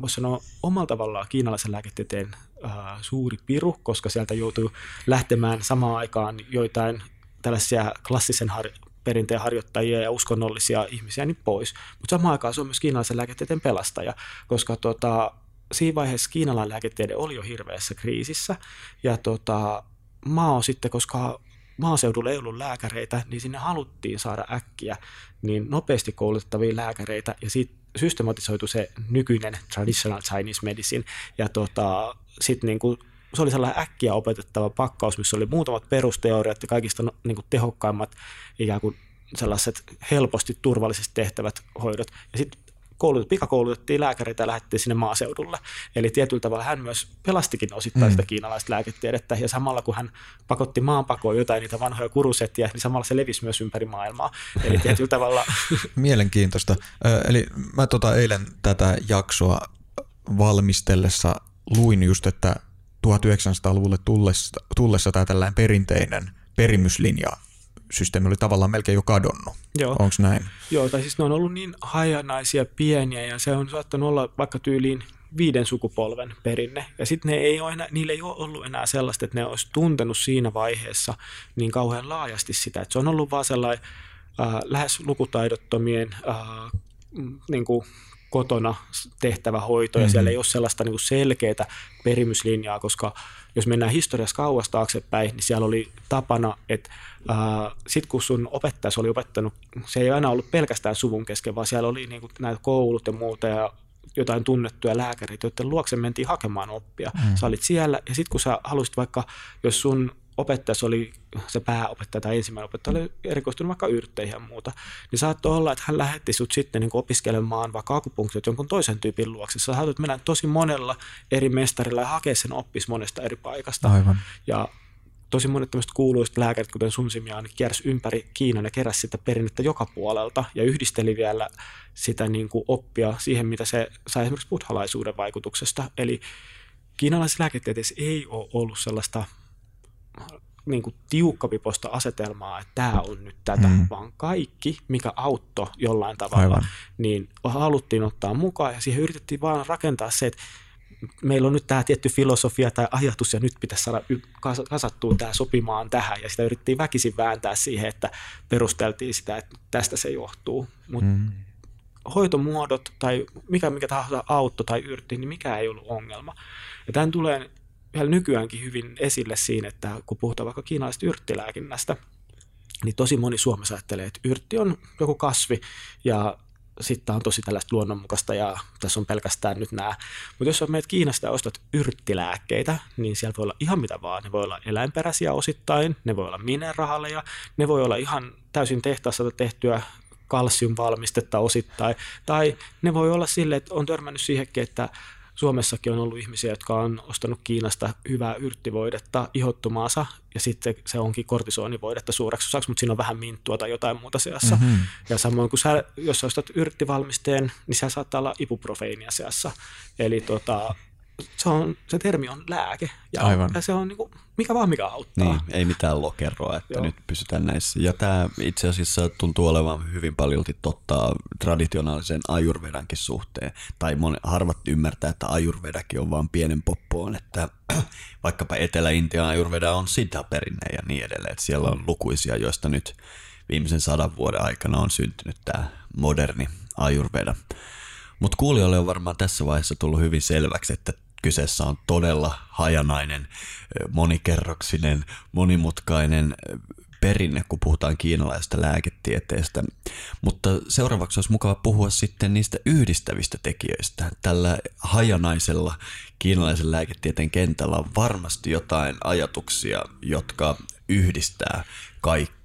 voisi sanoa omalla tavallaan kiinalaisen lääketieteen äh, suuri piru, koska sieltä joutuu lähtemään samaan aikaan joitain tällaisia klassisen har- perinteen harjoittajia ja uskonnollisia ihmisiä niin pois. Mutta samaan aikaan se on myös kiinalaisen lääketieteen pelastaja, koska tota, siinä vaiheessa kiinalainen lääketiede oli jo hirveässä kriisissä. Ja tota, oon sitten, koska maaseudulla ei ollut lääkäreitä, niin sinne haluttiin saada äkkiä niin nopeasti koulutettavia lääkäreitä ja siitä systematisoitu se nykyinen traditional Chinese medicine ja tota, sitten niin kuin se oli sellainen äkkiä opetettava pakkaus, missä oli muutamat perusteoriat ja kaikista no, niin kuin tehokkaimmat ikään kuin sellaiset helposti turvallisesti tehtävät hoidot. Ja sitten koulut, pikakoulutettiin lääkäreitä ja lähdettiin sinne maaseudulle. Eli tietyllä tavalla hän myös pelastikin osittain mm. sitä kiinalaista lääketiedettä, ja samalla kun hän pakotti maanpakoon jotain niitä vanhoja kurusettiä, niin samalla se levisi myös ympäri maailmaa. Eli tietyllä tavalla... Mielenkiintoista. Eli mä tota eilen tätä jaksoa valmistellessa luin just, että 1900-luvulle tullessa, tullessa tämä tällainen perinteinen perimyslinja systeemi oli tavallaan melkein jo kadonnut. Onko näin? Joo, tai siis ne on ollut niin hajanaisia pieniä ja se on saattanut olla vaikka tyyliin viiden sukupolven perinne. Ja sitten ne ei ole enää, niillä ei ole ollut enää sellaista, että ne olisi tuntenut siinä vaiheessa niin kauhean laajasti sitä. Että se on ollut vaan sellainen äh, lähes lukutaidottomien äh, niin kuin kotona tehtävä hoito, mm-hmm. ja siellä ei ole sellaista niin selkeää perimyslinjaa, koska jos mennään historiassa kauas taaksepäin, niin siellä oli tapana, että sitten kun sun opettaja oli opettanut, se ei aina ollut pelkästään suvun kesken, vaan siellä oli niin kuin näitä koulut ja muuta, ja jotain tunnettuja lääkäreitä, joiden luokse mentiin hakemaan oppia. Mm. Sä olit siellä, ja sitten kun sä halusit vaikka, jos sun opettaja oli se pääopettaja tai ensimmäinen opettaja oli erikoistunut vaikka yrtteihin ja muuta, niin saattoi olla, että hän lähetti sut sitten niin opiskelemaan vaikka akupunktiot jonkun toisen tyypin luokse. Sä saatat mennä tosi monella eri mestarilla ja hakea sen oppis monesta eri paikasta. Aivan. Ja tosi monet tämmöiset kuuluiset lääkärit, kuten Sun Simian, kiersi ympäri Kiinan ja keräsi sitä perinnettä joka puolelta ja yhdisteli vielä sitä niin kuin oppia siihen, mitä se sai esimerkiksi buddhalaisuuden vaikutuksesta. Eli kiinalaisessa lääketieteessä ei ole ollut sellaista niin kuin tiukkapiposta asetelmaa, että tämä on nyt tätä, mm. vaan kaikki, mikä auttoi jollain tavalla, Aivan. niin haluttiin ottaa mukaan ja siihen yritettiin vaan rakentaa se, että meillä on nyt tämä tietty filosofia tai ajatus ja nyt pitäisi saada kasattua tämä sopimaan tähän ja sitä yritettiin väkisin vääntää siihen, että perusteltiin sitä, että tästä se johtuu. Mutta mm. hoitomuodot tai mikä, mikä tahansa autto tai yrtti, niin mikä ei ollut ongelma. Ja tämän tulee vielä nykyäänkin hyvin esille siinä, että kun puhutaan vaikka kiinalaisesta yrttilääkinnästä, niin tosi moni Suomessa ajattelee, että yrtti on joku kasvi ja sitten on tosi tällaista luonnonmukaista ja tässä on pelkästään nyt nämä. Mutta jos meet Kiinasta ja ostat yrttilääkkeitä, niin siellä voi olla ihan mitä vaan. Ne voi olla eläinperäisiä osittain, ne voi olla mineraaleja, ne voi olla ihan täysin tehtaassa tehtyä kalsiumvalmistetta osittain. Tai ne voi olla sille, että on törmännyt siihenkin, että Suomessakin on ollut ihmisiä, jotka on ostanut Kiinasta hyvää yrttivoidetta ihottumaansa ja sitten se onkin kortisonivoidetta suureksi osaksi, mutta siinä on vähän minttua tai jotain muuta seassa. Mm-hmm. Ja samoin kuin sä, jos sä ostat yrttivalmisteen, niin se saattaa olla ibuprofeiinia seassa. Eli tota, se, on, se termi on lääke ja, Aivan. ja se on niin kuin, mikä vaan mikä auttaa. Niin, ei mitään lokeroa, että Joo. nyt pysytään näissä. Ja tämä itse asiassa tuntuu olevan hyvin paljon totta traditionaalisen ajurvedankin suhteen. Tai moni, harvat ymmärtää, että ajurvedakin on vain pienen poppoon, että vaikkapa Etelä-Intian ajurveda on siddha-perinne ja niin edelleen. Että siellä on lukuisia, joista nyt viimeisen sadan vuoden aikana on syntynyt tämä moderni ajurveda. Mutta kuulijoille on varmaan tässä vaiheessa tullut hyvin selväksi, että kyseessä on todella hajanainen, monikerroksinen, monimutkainen perinne, kun puhutaan kiinalaisesta lääketieteestä. Mutta seuraavaksi olisi mukava puhua sitten niistä yhdistävistä tekijöistä. Tällä hajanaisella kiinalaisen lääketieteen kentällä on varmasti jotain ajatuksia, jotka yhdistää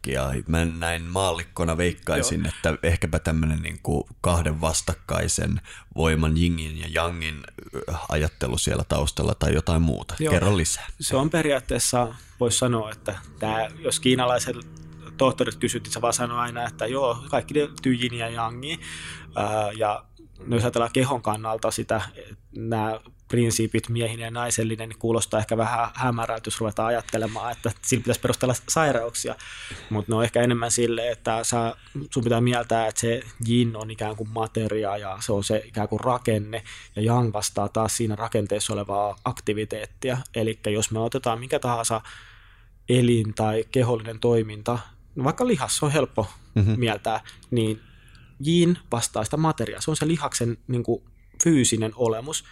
kaikkia. Mä näin maallikkona veikkaisin, Joo. että ehkäpä tämmöinen niin kuin kahden vastakkaisen voiman jingin ja jangin ajattelu siellä taustalla tai jotain muuta. Joo. Kerro lisää. Se on periaatteessa, voisi sanoa, että tämä, jos kiinalaiset tohtorit kysyt, niin se vaan sanoo aina, että joo, kaikki liittyy yin ja yangiin. ja no jos ajatellaan kehon kannalta sitä, nämä prinsiipit miehinen ja naisellinen, niin kuulostaa ehkä vähän hämärältä, jos ruvetaan ajattelemaan, että sillä pitäisi perustella sairauksia, mutta ne on ehkä enemmän sille, että sä, sun pitää mieltää, että se yin on ikään kuin materia ja se on se ikään kuin rakenne, ja yang vastaa taas siinä rakenteessa olevaa aktiviteettia, eli jos me otetaan mikä tahansa elin tai kehollinen toiminta, no vaikka lihas on helppo mm-hmm. mieltää, niin yin vastaa sitä materiaa. Se on se lihaksen niin kuin, fyysinen olemus.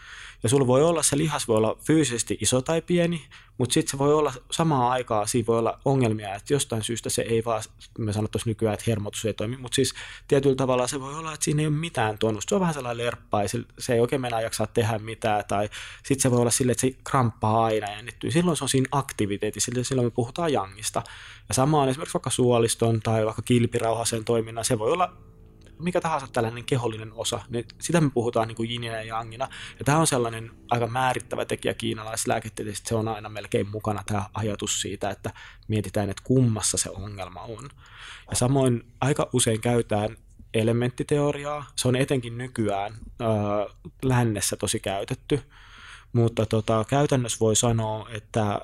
Ja sulla voi olla, se lihas voi olla fyysisesti iso tai pieni, mutta sitten se voi olla samaan aikaan, siinä voi olla ongelmia, että jostain syystä se ei vaan, me sanottaisiin nykyään, että hermotus ei toimi, mutta siis tietyllä tavalla se voi olla, että siinä ei ole mitään tuonut. Se on vähän sellainen lerppa, se ei oikein mennä jaksaa tehdä mitään, tai sitten se voi olla silleen, että se kramppaa aina ja jännittyy. Silloin se on siinä aktiviteetissa, silloin me puhutaan jangista. Ja sama on esimerkiksi vaikka suoliston tai vaikka kilpirauhasen toiminnan, se voi olla mikä tahansa tällainen kehollinen osa, niin sitä me puhutaan niin kuin ja jangina. Ja tämä on sellainen aika määrittävä tekijä kiinalaislääketieteessä, se on aina melkein mukana tämä ajatus siitä, että mietitään, että kummassa se ongelma on. Ja samoin aika usein käytetään elementtiteoriaa, se on etenkin nykyään äh, lännessä tosi käytetty, mutta tota, käytännössä voi sanoa, että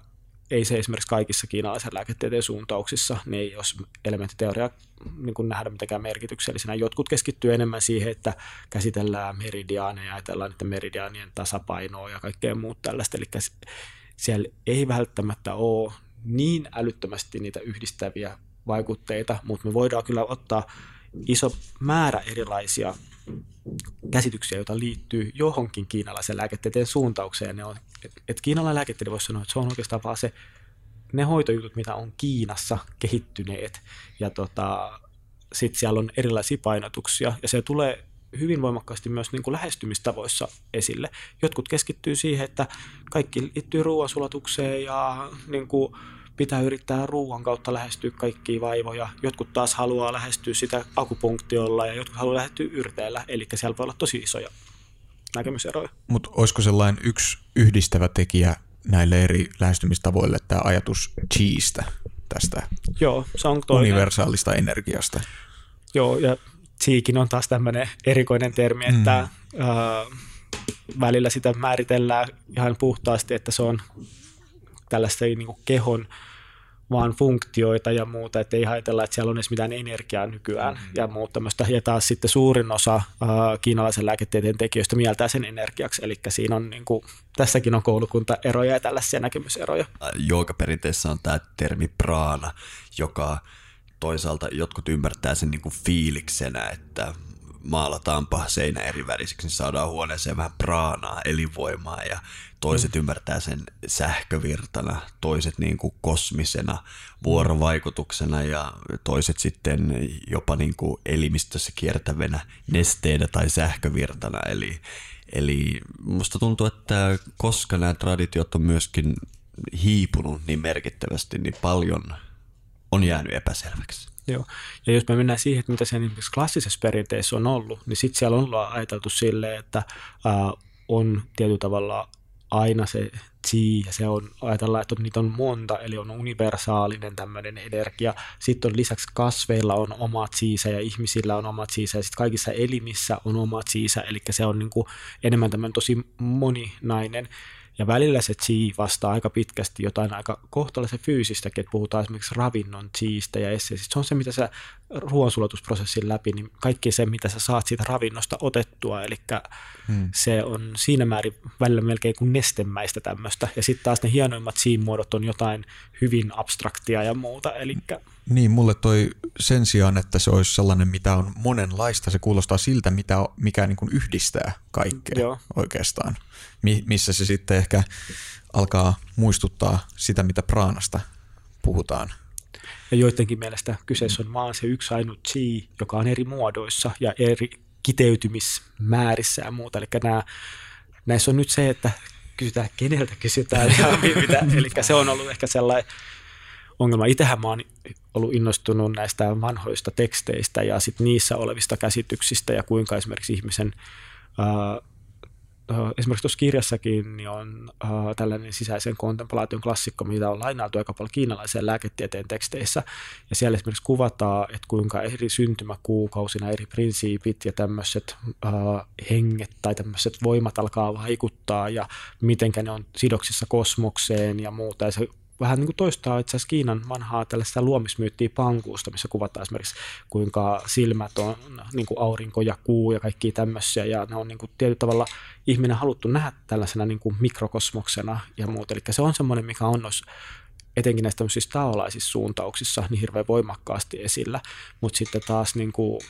ei se esimerkiksi kaikissa kiinalaisen lääketieteen suuntauksissa, niin ei jos elementtiteoria niin kuin nähdä mitenkään merkityksellisenä. Jotkut keskittyy enemmän siihen, että käsitellään meridiaaneja, ajatellaan niiden meridiaanien tasapainoa ja kaikkea muuta tällaista. Eli siellä ei välttämättä ole niin älyttömästi niitä yhdistäviä vaikutteita, mutta me voidaan kyllä ottaa iso määrä erilaisia käsityksiä, joita liittyy johonkin kiinalaisen lääketieteen suuntaukseen. Ne on, et, et kiinalainen lääketiede voisi sanoa, että se on oikeastaan vaan se, ne hoitojutut, mitä on Kiinassa kehittyneet. Ja tota, sitten siellä on erilaisia painotuksia, ja se tulee hyvin voimakkaasti myös niin kuin lähestymistavoissa esille. Jotkut keskittyy siihen, että kaikki liittyy ruoansulatukseen ja niin kuin pitää yrittää ruoan kautta lähestyä kaikkia vaivoja. Jotkut taas haluaa lähestyä sitä akupunktiolla ja jotkut haluaa lähestyä yrteellä, eli siellä voi olla tosi isoja näkemyseroja. Mutta olisiko sellainen yksi yhdistävä tekijä näille eri lähestymistavoille tämä ajatus cheestä, tästä Joo, se on toinen. universaalista energiasta? Joo, ja chiikin on taas tämmöinen erikoinen termi, mm. että mm. äh, välillä sitä määritellään ihan puhtaasti, että se on tällaista niin kuin kehon vaan funktioita ja muuta, että ei ajatella, että siellä on edes mitään energiaa nykyään mm-hmm. ja muuta tämmöistä. Ja taas sitten suurin osa äh, kiinalaisen lääketieteen tekijöistä mieltää sen energiaksi, eli siinä on niin kuin, tässäkin on koulukuntaeroja ja tällaisia näkemyseroja. Joogaperinteessä on tämä termi praana, joka toisaalta jotkut ymmärtää sen niin kuin fiiliksenä, että maalataanpa seinä eri väriseksi, niin saadaan huoneeseen vähän praanaa, elinvoimaa ja toiset mm. ymmärtää sen sähkövirtana, toiset niin kuin kosmisena vuorovaikutuksena ja toiset sitten jopa niin kuin elimistössä kiertävänä nesteenä tai sähkövirtana. Eli, eli musta tuntuu, että koska nämä traditiot on myöskin hiipunut niin merkittävästi, niin paljon on jäänyt epäselväksi. Joo. Ja jos me mennään siihen, että mitä se klassisessa perinteessä on ollut, niin sitten siellä on ajateltu silleen, että ää, on tietyllä tavalla aina se chi, ja se on, ajatellaan, että niitä on monta, eli on universaalinen tämmöinen energia. Sitten on lisäksi kasveilla on oma chiisä ja ihmisillä on oma chiisä, ja sitten kaikissa elimissä on oma chiisä, eli se on niin kuin enemmän tämmöinen tosi moninainen. Ja välillä se chi vastaa aika pitkästi jotain aika kohtalaisen fyysistäkin, että puhutaan esimerkiksi ravinnon chiistä ja esseistä. Se on se, mitä sä ruoansulatusprosessin läpi, niin kaikki se, mitä sä saat siitä ravinnosta otettua, eli hmm. se on siinä määrin välillä melkein kuin nestemäistä tämmöistä. Ja sitten taas ne hienoimmat chi-muodot on jotain hyvin abstraktia ja muuta, eli niin, mulle toi sen sijaan, että se olisi sellainen, mitä on monenlaista, se kuulostaa siltä, mitä, mikä niin kuin yhdistää kaikkea Joo. oikeastaan. Mi- missä se sitten ehkä alkaa muistuttaa sitä, mitä praanasta puhutaan. Ja joidenkin mielestä kyseessä on vaan se yksi ainut chi, joka on eri muodoissa ja eri kiteytymismäärissä ja muuta. Eli nämä, näissä on nyt se, että kysytään, keneltä kysytään ja mitä. Eli se on ollut ehkä sellainen ongelma. Itsehän mä oon ollut innostunut näistä vanhoista teksteistä ja sit niissä olevista käsityksistä ja kuinka esimerkiksi ihmisen ää, esimerkiksi tuossa kirjassakin niin on äh, tällainen sisäisen kontemplaation klassikko, mitä on lainailtu aika paljon kiinalaisen lääketieteen teksteissä. Ja siellä esimerkiksi kuvataan, että kuinka eri syntymäkuukausina eri prinsiipit ja tämmöiset äh, henget tai tämmöiset voimat alkaa vaikuttaa ja miten ne on sidoksissa kosmokseen ja muuta. Ja se vähän niin kuin toistaa itse asiassa Kiinan vanhaa tällaista luomismyyttiä pankuusta, missä kuvataan esimerkiksi kuinka silmät on niin kuin aurinko ja kuu ja kaikki tämmöisiä ja ne on niin kuin tietyllä tavalla ihminen haluttu nähdä tällaisena niin kuin mikrokosmoksena ja muuta. Eli se on semmoinen, mikä on noissa etenkin näissä tämmöisissä taolaisissa suuntauksissa niin hirveän voimakkaasti esillä, mutta sitten taas niin kuin,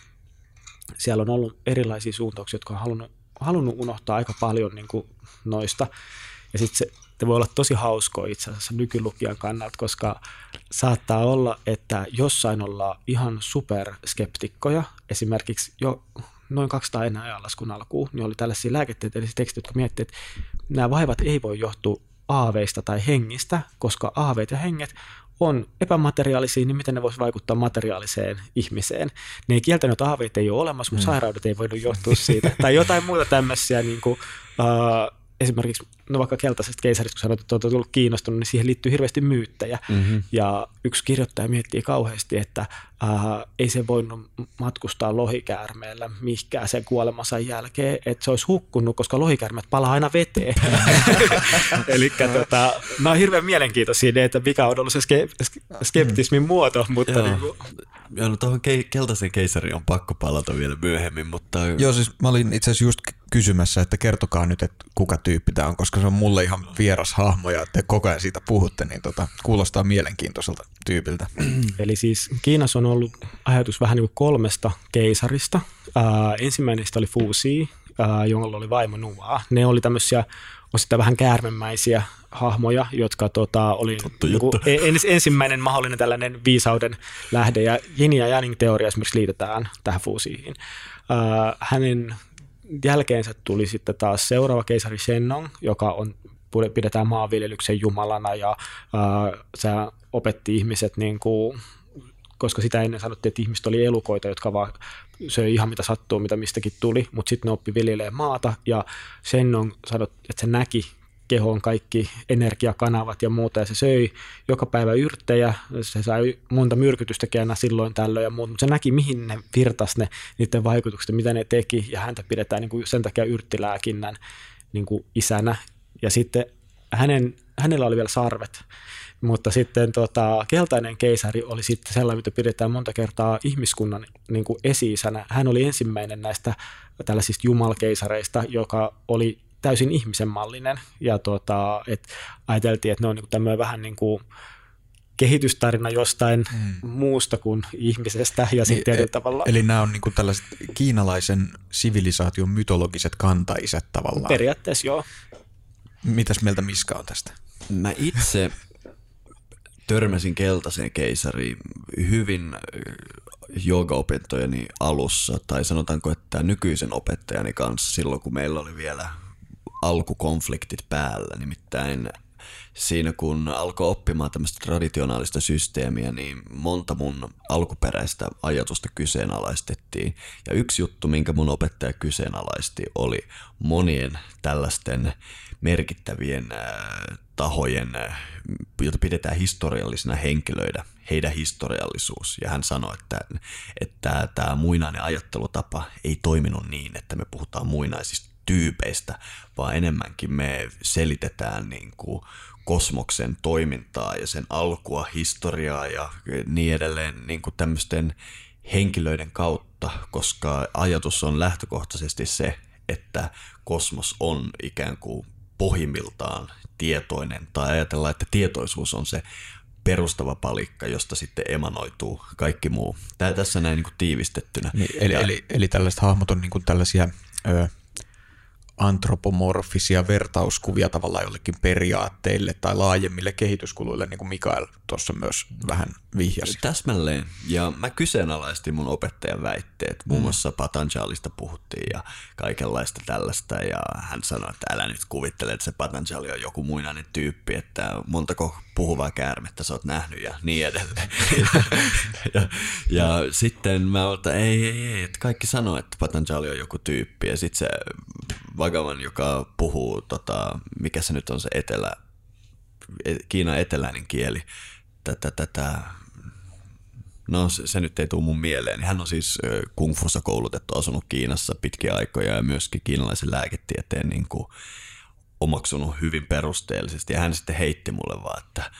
siellä on ollut erilaisia suuntauksia, jotka on halunnut, halunnut unohtaa aika paljon niin kuin noista. Ja sitten se te voi olla tosi hauskoa itse asiassa nykylukijan kannalta, koska saattaa olla, että jossain ollaan ihan superskeptikkoja. Esimerkiksi jo noin 200 ennen ajanlaskun alkuun, niin oli tällaisia lääketieteellisiä tekstejä, jotka miettivät, että nämä vaivat ei voi johtua aaveista tai hengistä, koska aaveet ja henget on epämateriaalisia, niin miten ne voisi vaikuttaa materiaaliseen ihmiseen. Ne ei kieltänyt, että aaveet ei ole olemassa, mutta mm. sairaudet ei voinut johtua siitä. tai jotain muuta tämmöisiä niin kuin, uh, esimerkiksi no vaikka keltaisesta keisarista, kun sanoit, että olet ollut kiinnostunut, niin siihen liittyy hirveästi myyttejä. Mm-hmm. Ja yksi kirjoittaja miettii kauheasti, että äh, ei se voinut matkustaa lohikäärmeellä mihinkään sen kuolemansa jälkeen, että se olisi hukkunut, koska lohikäärmet palaa aina veteen. Eli tota, nämä on hirveän mielenkiintoisia, että mikä on ollut se ske- skeptismin muoto. Mutta niin kuin... Joo, no tuohon ke- keltaisen keisariin on pakko palata vielä myöhemmin, mutta... Joo, siis mä olin itse asiassa just kysymässä, että kertokaa nyt, että kuka tyyppi tämä on, koska se on mulle ihan vieras hahmo ja te koko ajan siitä puhutte, niin tota, kuulostaa mielenkiintoiselta tyypiltä. Eli siis Kiinassa on ollut ajatus vähän niin kuin kolmesta keisarista. Ää, ensimmäinen oli Fusi, ää, jolla oli vaimo Nua. Ne oli tämmöisiä osittain vähän käärmemäisiä hahmoja, jotka tota, oli niin kuin, ens, ensimmäinen mahdollinen tällainen viisauden lähde. Ja Yin ja Yang teoria esimerkiksi liitetään tähän Fusiin. Ää, hänen jälkeensä tuli sitten taas seuraava keisari Shennong, joka on, pidetään maanviljelyksen jumalana ja äh, se opetti ihmiset niin kuin, koska sitä ennen sanottiin, että ihmiset oli elukoita, jotka vaan söi ihan mitä sattuu, mitä mistäkin tuli, mutta sitten ne oppi viljelemään maata ja sen on sanottu, että se näki kehoon kaikki energiakanavat ja muuta, ja se söi joka päivä yrttejä, se sai monta myrkytystä aina silloin tällöin ja muuta, mutta se näki, mihin ne virtas ne, niiden vaikutukset, mitä ne teki, ja häntä pidetään niin kuin sen takia yrttilääkinnän niin kuin isänä, ja sitten hänen, hänellä oli vielä sarvet, mutta sitten tota, keltainen keisari oli sitten sellainen, mitä pidetään monta kertaa ihmiskunnan niin kuin esi-isänä. Hän oli ensimmäinen näistä tällaisista jumalkeisareista, joka oli täysin ihmisen mallinen. Ja tuota, et ajateltiin, että ne on niin tämmöinen vähän niin kuin kehitystarina jostain mm. muusta kuin ihmisestä ja sitten niin, tavalla. Eli nämä on niin kuin tällaiset kiinalaisen sivilisaation mytologiset kantaisät tavallaan. Periaatteessa joo. Mitäs mieltä Miska on tästä? Mä itse törmäsin keltaiseen keisariin hyvin joogaopintojeni alussa, tai sanotaanko, että nykyisen opettajani kanssa silloin, kun meillä oli vielä alkukonfliktit päällä. Nimittäin siinä kun alkoi oppimaan tämmöistä traditionaalista systeemiä, niin monta mun alkuperäistä ajatusta kyseenalaistettiin. Ja yksi juttu, minkä mun opettaja kyseenalaisti, oli monien tällaisten merkittävien äh, tahojen, äh, joita pidetään historiallisina henkilöitä, heidän historiallisuus. Ja hän sanoi, että, että tämä muinainen ajattelutapa ei toiminut niin, että me puhutaan muinaisista tyypeistä, vaan enemmänkin me selitetään niin kuin kosmoksen toimintaa ja sen alkua, historiaa ja niin edelleen niin kuin tämmöisten henkilöiden kautta, koska ajatus on lähtökohtaisesti se, että kosmos on ikään kuin pohjimmiltaan tietoinen, tai ajatellaan, että tietoisuus on se perustava palikka, josta sitten emanoituu kaikki muu. Tämä tässä näin niin kuin tiivistettynä. Niin, eli, ja, eli, eli tällaiset hahmot on niin kuin tällaisia ö, antropomorfisia vertauskuvia tavallaan jollekin periaatteille tai laajemmille kehityskuluille, niin kuin Mikael tuossa myös vähän vihjasi. Täsmälleen. Ja mä kyseenalaistin mun opettajan väitteet. Muun mm. muassa Patanjalista puhuttiin ja kaikenlaista tällaista. Ja hän sanoi, että älä nyt kuvittele, että se Patanjali on joku muinainen tyyppi, että montako puhuvaa käärmettä sä oot nähnyt ja niin edelleen. ja, ja sitten mä että ei, ei, ei, että kaikki sanoo, että Patanjali on joku tyyppi. Ja sitten se vakavan, joka puhuu, tota, mikä se nyt on se etelä, e, Kiinan eteläinen kieli, tätä, tätä No se, se nyt ei tule mun mieleen. Hän on siis kung fussa koulutettu, asunut Kiinassa pitkiä aikoja ja myöskin kiinalaisen lääketieteen niin kuin, omaksunut hyvin perusteellisesti. Ja hän sitten heitti mulle vaan, että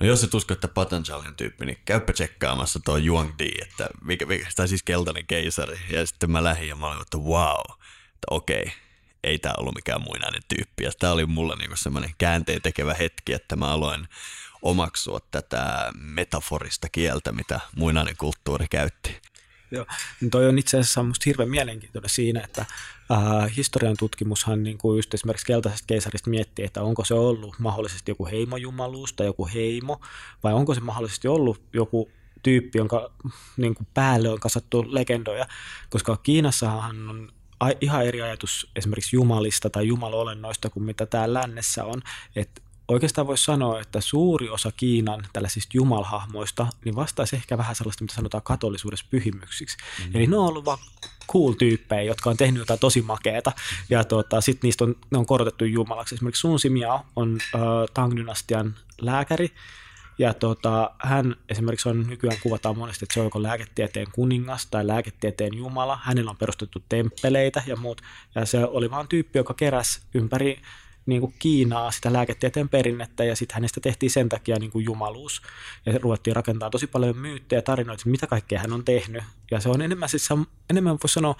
no jos et usko, että Patanjali on tyyppi, niin käypä tsekkaamassa tuo Yuang Di, että mikä, mikä, tai siis keltainen keisari. Ja sitten mä lähdin ja mä olin, että wow, että okei, ei tämä ollut mikään muinainen tyyppi. Ja tämä oli mulle niinku semmoinen käänteen tekevä hetki, että mä aloin omaksua tätä metaforista kieltä, mitä muinainen kulttuuri käytti. Joo, niin toi on itse asiassa musta hirveän mielenkiintoinen siinä, että äh, historian tutkimushan niin kuin just esimerkiksi keltaisesta keisarista miettii, että onko se ollut mahdollisesti joku heimojumaluus tai joku heimo, vai onko se mahdollisesti ollut joku tyyppi, jonka niin kuin päälle on kasattu legendoja, koska Kiinassahan on ihan eri ajatus esimerkiksi jumalista tai jumalolennoista kuin mitä täällä lännessä on, että oikeastaan voisi sanoa, että suuri osa Kiinan tällaisista jumalhahmoista niin vastaisi ehkä vähän sellaista, mitä sanotaan katolisuudessa pyhimyksiksi. Mm. Eli ne on ollut vaan cool-tyyppejä, jotka on tehnyt jotain tosi makeeta, ja tota, sitten niistä on, ne on korotettu jumalaksi. Esimerkiksi Sun Simia on äh, Tang-dynastian lääkäri, ja tota, hän esimerkiksi on nykyään kuvataan monesti, että se on joko lääketieteen kuningas tai lääketieteen jumala. Hänellä on perustettu temppeleitä ja muut. Ja se oli vaan tyyppi, joka keräsi ympäri niin kuin Kiinaa sitä lääketieteen perinnettä ja sitten hänestä tehtiin sen takia niin kuin jumaluus. Ja ruvettiin rakentaa tosi paljon myyttejä ja tarinoita, mitä kaikkea hän on tehnyt. Ja se on enemmän, siis enemmän voisi sanoa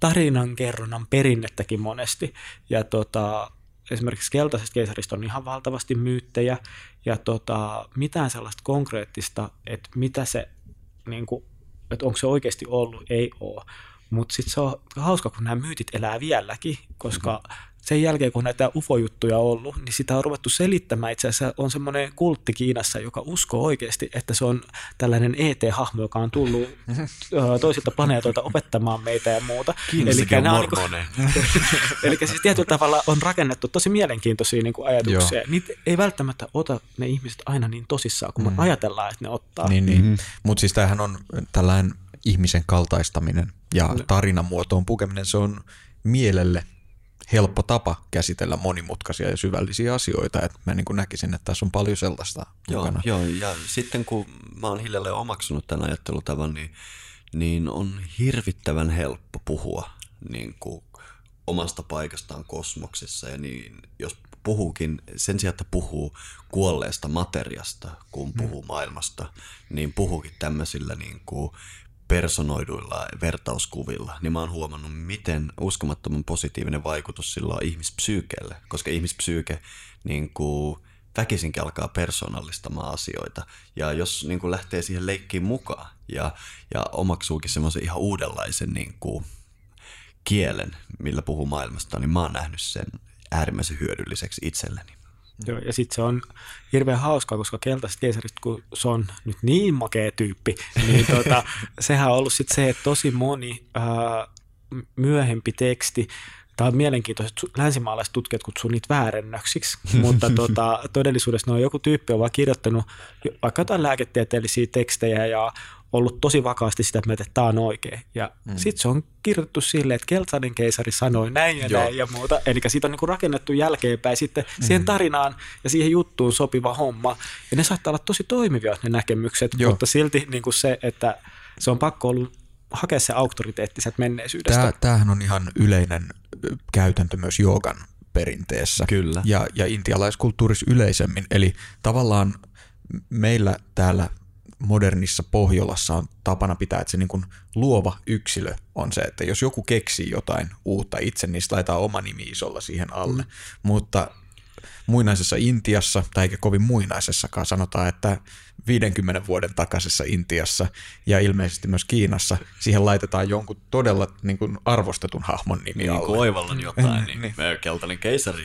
tarinankerronnan perinnettäkin monesti. Ja tota, esimerkiksi keltaisesta keisarista on ihan valtavasti myyttejä ja tota, mitään sellaista konkreettista, että mitä se, niin kuin, että onko se oikeasti ollut, ei ole. Mutta sitten se on hauska, kun nämä myytit elää vieläkin, koska mm-hmm sen jälkeen, kun näitä UFO-juttuja on ollut, niin sitä on ruvettu selittämään. Itse asiassa on semmoinen kultti Kiinassa, joka uskoo oikeasti, että se on tällainen ET-hahmo, joka on tullut toisilta planeetoilta opettamaan meitä ja muuta. Eli on niin Eli siis tietyllä tavalla on rakennettu tosi mielenkiintoisia niin kuin ajatuksia. Joo. Niitä ei välttämättä ota ne ihmiset aina niin tosissaan, kun me mm. ajatellaan, että ne ottaa. Niin, niin. Mm-hmm. Mutta siis tämähän on tällainen ihmisen kaltaistaminen ja no. tarinamuotoon pukeminen, se on mielelle helppo tapa käsitellä monimutkaisia ja syvällisiä asioita. että mä niin kuin näkisin, että tässä on paljon sellaista joo, mukana. Joo, ja sitten kun mä oon hiljalleen omaksunut tämän ajattelutavan, niin, niin on hirvittävän helppo puhua niin kuin omasta paikastaan kosmoksessa. Ja niin, jos puhuukin, sen sijaan, että puhuu kuolleesta materiasta, kun puhuu mm. maailmasta, niin puhuukin tämmöisillä niin kuin personoiduilla vertauskuvilla, niin mä oon huomannut, miten uskomattoman positiivinen vaikutus sillä on ihmispsyykeelle, koska ihmispsyyke niin kuin, väkisinkin alkaa persoonallistamaan asioita. Ja jos niin kuin, lähtee siihen leikkiin mukaan ja, ja omaksuukin semmoisen ihan uudenlaisen niin kuin, kielen, millä puhuu maailmasta, niin mä oon nähnyt sen äärimmäisen hyödylliseksi itselleni. Joo, ja sitten se on hirveän hauskaa, koska keltaisesta keisarista, kun se on nyt niin makea tyyppi, niin tota, sehän on ollut sitten se, että tosi moni ää, myöhempi teksti, Tämä on mielenkiintoista, että länsimaalaiset tutkijat kutsuu niitä väärennöksiksi, mutta tota, todellisuudessa ne on joku tyyppi on vaan kirjoittanut vaikka jotain lääketieteellisiä tekstejä ja ollut tosi vakaasti sitä mieltä, että tämä on oikein. Ja mm. sitten se on kirjoitettu silleen, että keltainen keisari sanoi näin ja Joo. näin ja muuta. Eli siitä on niinku rakennettu jälkeenpäin sitten mm. siihen tarinaan ja siihen juttuun sopiva homma. Ja ne saattaa olla tosi toimivia ne näkemykset, Joo. mutta silti niinku se, että se on pakko ollut hakea se auktoriteetti sieltä menneisyydestä. Tämä, tämähän on ihan yleinen käytäntö myös joogan perinteessä. Kyllä. Ja, ja intialaiskulttuurissa yleisemmin. Eli tavallaan meillä täällä modernissa Pohjolassa on tapana pitää, että se niin kuin luova yksilö on se, että jos joku keksii jotain uutta itse, niin laitetaan oma nimi isolla siihen alle. Mm. Mutta muinaisessa Intiassa, tai eikä kovin muinaisessakaan, sanotaan, että 50 vuoden takaisessa Intiassa ja ilmeisesti myös Kiinassa siihen laitetaan jonkun todella niin kuin arvostetun hahmon nimi niin, alle. Oivallan jotain, niin, niin. keltainen keisari.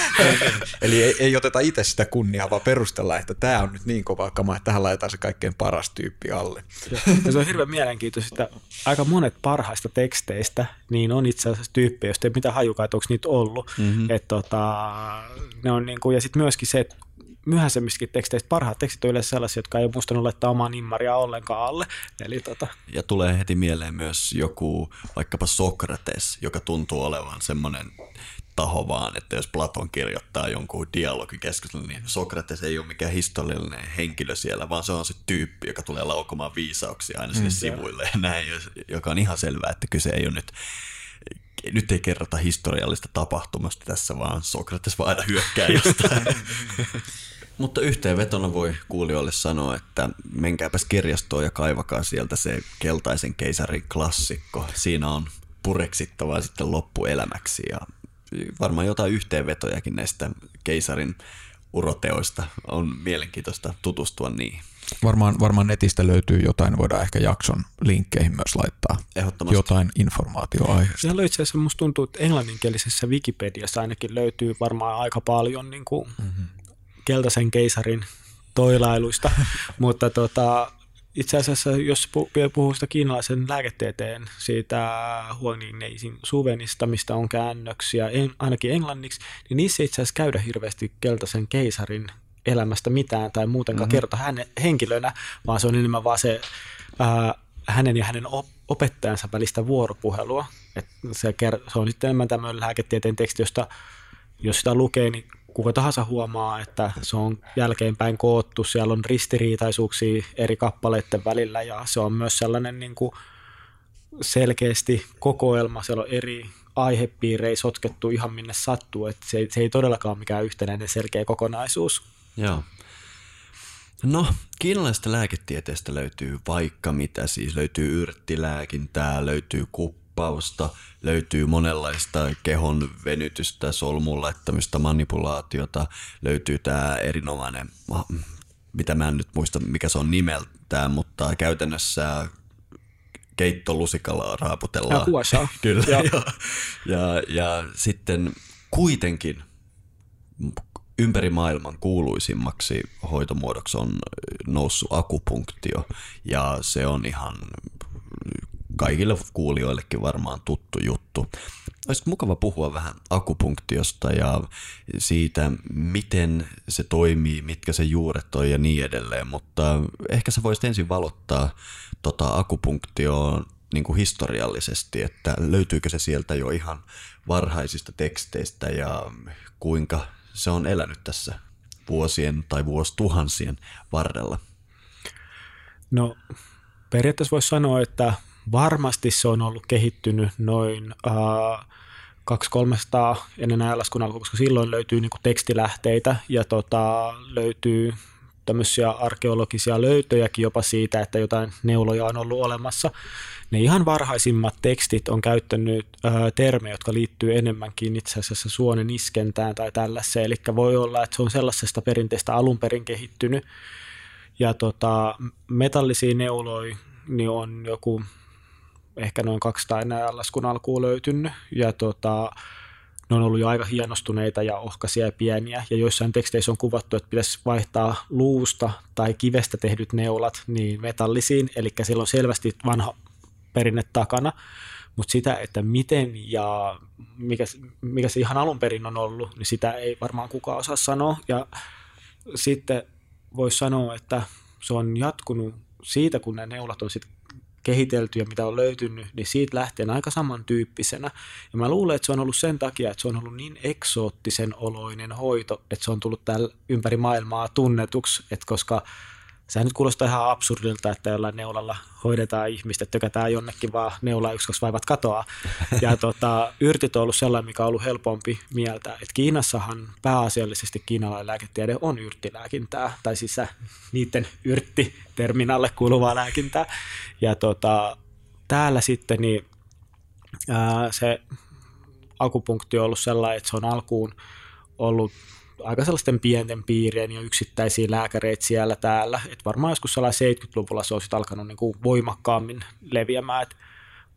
Eli ei, ei oteta itse sitä kunniaa, vaan perustella, että tämä on nyt niin kova kama, että tähän laitetaan se kaikkein paras tyyppi alle. Ja se on hirveän mielenkiintoista, että aika monet parhaista teksteistä niin on itse asiassa tyyppejä, joista ei mitään hajukaan, että onko niitä ollut. Mm-hmm. Et tota, ne on niin kuin, ja sitten myöskin se, että myöhäisemmissäkin teksteistä parhaat tekstit on yleensä sellaisia, jotka ei ole muistanut laittaa omaa nimmaria ollenkaan alle. Eli tota. Ja tulee heti mieleen myös joku vaikkapa Sokrates, joka tuntuu olevan semmoinen taho vaan, että jos Platon kirjoittaa jonkun dialogikeskustelun, niin Sokrates ei ole mikään historiallinen henkilö siellä, vaan se on se tyyppi, joka tulee laukomaan viisauksia aina sinne mm, sivuille ja näin, joka on ihan selvää, että kyse ei ole nyt nyt ei kerrota historiallista tapahtumasta tässä, vaan Sokrates vaan aina hyökkää jostain. Mutta yhteenvetona voi kuulijoille sanoa, että menkääpäs kirjastoon ja kaivakaa sieltä se keltaisen keisarin klassikko. Siinä on pureksittavaa sitten loppuelämäksi ja varmaan jotain yhteenvetojakin näistä keisarin uroteoista. On mielenkiintoista tutustua niihin. Varmaan, varmaan netistä löytyy jotain, voidaan ehkä jakson linkkeihin myös laittaa jotain informaatiota aiheesta. Siellä itse asiassa musta tuntuu, että englanninkielisessä Wikipediassa ainakin löytyy varmaan aika paljon niin kuin mm-hmm. keltaisen keisarin toilailuista, mutta tota, itse asiassa, jos puhuu sitä kiinalaisen lääketieteen siitä Huoningneisiin suvenista, mistä on käännöksiä, en, ainakin englanniksi, niin niissä itse asiassa käydä hirveästi keltaisen keisarin elämästä mitään tai muutenkaan mm-hmm. kerta hänen henkilönä, vaan se on enemmän vaan se ää, hänen ja hänen op- opettajansa välistä vuoropuhelua. Et se, ker- se on sitten enemmän tämmöinen lääketieteen teksti, josta jos sitä lukee, niin kuka tahansa huomaa, että se on jälkeenpäin koottu, siellä on ristiriitaisuuksia eri kappaleiden välillä ja se on myös sellainen niin kuin selkeästi kokoelma, siellä on eri aihepiirejä sotkettu ihan minne sattuu, että se, se ei todellakaan ole mikään yhtenäinen selkeä kokonaisuus. Joo. No, kiinalaisesta lääketieteestä löytyy vaikka mitä, siis löytyy yrttilääkintää, löytyy kuppausta, löytyy monenlaista kehon venytystä, solmun laittamista, manipulaatiota, löytyy tämä erinomainen, mitä mä en nyt muista mikä se on nimeltään, mutta käytännössä keittolusikalla raaputellaan. Ja Kyllä, ja. Ja, ja, ja sitten kuitenkin ympäri maailman kuuluisimmaksi hoitomuodoksi on noussut akupunktio ja se on ihan kaikille kuulijoillekin varmaan tuttu juttu. Olisi mukava puhua vähän akupunktiosta ja siitä, miten se toimii, mitkä se juuret on ja niin edelleen, mutta ehkä sä voisit ensin valottaa tota akupunktioon niin kuin historiallisesti, että löytyykö se sieltä jo ihan varhaisista teksteistä ja kuinka se on elänyt tässä vuosien tai vuosituhansien varrella? No periaatteessa voisi sanoa, että varmasti se on ollut kehittynyt noin äh, 200-300 ennen ajanlaskun alkua, koska silloin löytyy niin tekstilähteitä ja tota, löytyy tämmöisiä arkeologisia löytöjäkin jopa siitä, että jotain neuloja on ollut olemassa. Ne ihan varhaisimmat tekstit on käyttänyt ö, termejä, jotka liittyy enemmänkin itse asiassa suonen iskentään tai tällaiseen. Eli voi olla, että se on sellaisesta perinteestä alun perin kehittynyt. Ja tota, metallisia neuloja niin on joku ehkä noin 200 ennen laskun alkuun löytynyt. Ja tota, ne on ollut jo aika hienostuneita ja ohkaisia ja pieniä, ja joissain teksteissä on kuvattu, että pitäisi vaihtaa luusta tai kivestä tehdyt neulat niin metallisiin, eli siellä on selvästi vanha perinne takana, mutta sitä, että miten ja mikä, mikä se ihan alun perin on ollut, niin sitä ei varmaan kukaan osaa sanoa, ja sitten voisi sanoa, että se on jatkunut siitä, kun ne neulat on sitten kehitelty ja mitä on löytynyt, niin siitä lähtien aika samantyyppisenä. Ja mä luulen, että se on ollut sen takia, että se on ollut niin eksoottisen oloinen hoito, että se on tullut täällä ympäri maailmaa tunnetuksi, että koska Sehän nyt kuulostaa ihan absurdilta, että jollain neulalla hoidetaan ihmistä, tökätään jonnekin vaan neulaa yksi, kaksi vaivat katoaa. Ja tota, yrtit on ollut sellainen, mikä on ollut helpompi mieltä. että Kiinassahan pääasiallisesti kiinalainen lääketiede on yrttilääkintää, tai siis niiden yrttiterminalle kuuluvaa lääkintää. Ja tota, täällä sitten niin, ää, se akupunktio on ollut sellainen, että se on alkuun ollut aika sellaisten pienten piirien ja yksittäisiä lääkäreitä siellä täällä. Et varmaan joskus sellainen 70-luvulla se olisi alkanut niin kuin voimakkaammin leviämään. Et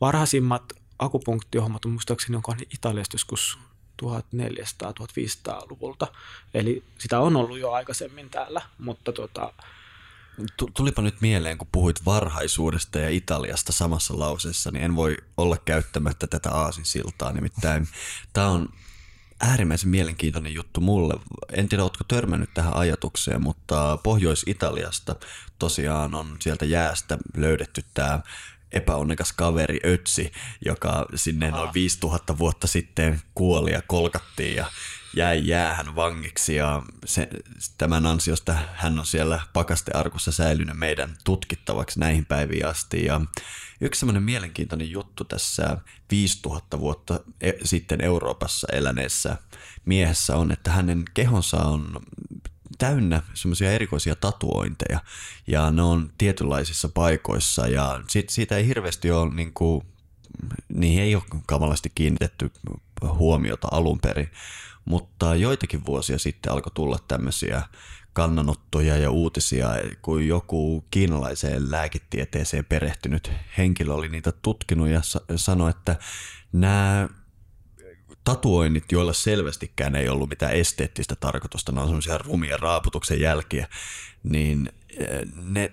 varhaisimmat akupunktiohommat on muistaakseni onko ne Italiasta joskus 1400-1500-luvulta. Eli sitä on ollut jo aikaisemmin täällä, mutta tota, Tulipa nyt mieleen, kun puhuit varhaisuudesta ja Italiasta samassa lauseessa, niin en voi olla käyttämättä tätä aasinsiltaa. Nimittäin tämä on äärimmäisen mielenkiintoinen juttu mulle. En tiedä, oletko törmännyt tähän ajatukseen, mutta Pohjois-Italiasta tosiaan on sieltä jäästä löydetty tämä epäonnekas kaveri Ötsi, joka sinne noin 5000 vuotta sitten kuoli ja kolkattiin ja jäi jäähän vangiksi ja se, tämän ansiosta hän on siellä pakastearkussa säilynyt meidän tutkittavaksi näihin päiviin asti. Ja yksi semmoinen mielenkiintoinen juttu tässä 5000 vuotta e, sitten Euroopassa eläneessä miehessä on, että hänen kehonsa on täynnä semmoisia erikoisia tatuointeja. Ja ne on tietynlaisissa paikoissa ja sit, siitä ei hirveästi ole niin kuin, niihin ei ole kamalasti kiinnitetty huomiota alun perin, mutta joitakin vuosia sitten alkoi tulla tämmöisiä kannanottoja ja uutisia, kun joku kiinalaiseen lääketieteeseen perehtynyt henkilö oli niitä tutkinut ja sanoi, että nämä tatuoinnit, joilla selvästikään ei ollut mitään esteettistä tarkoitusta, ne on semmoisia rumia raaputuksen jälkiä, niin eh, ne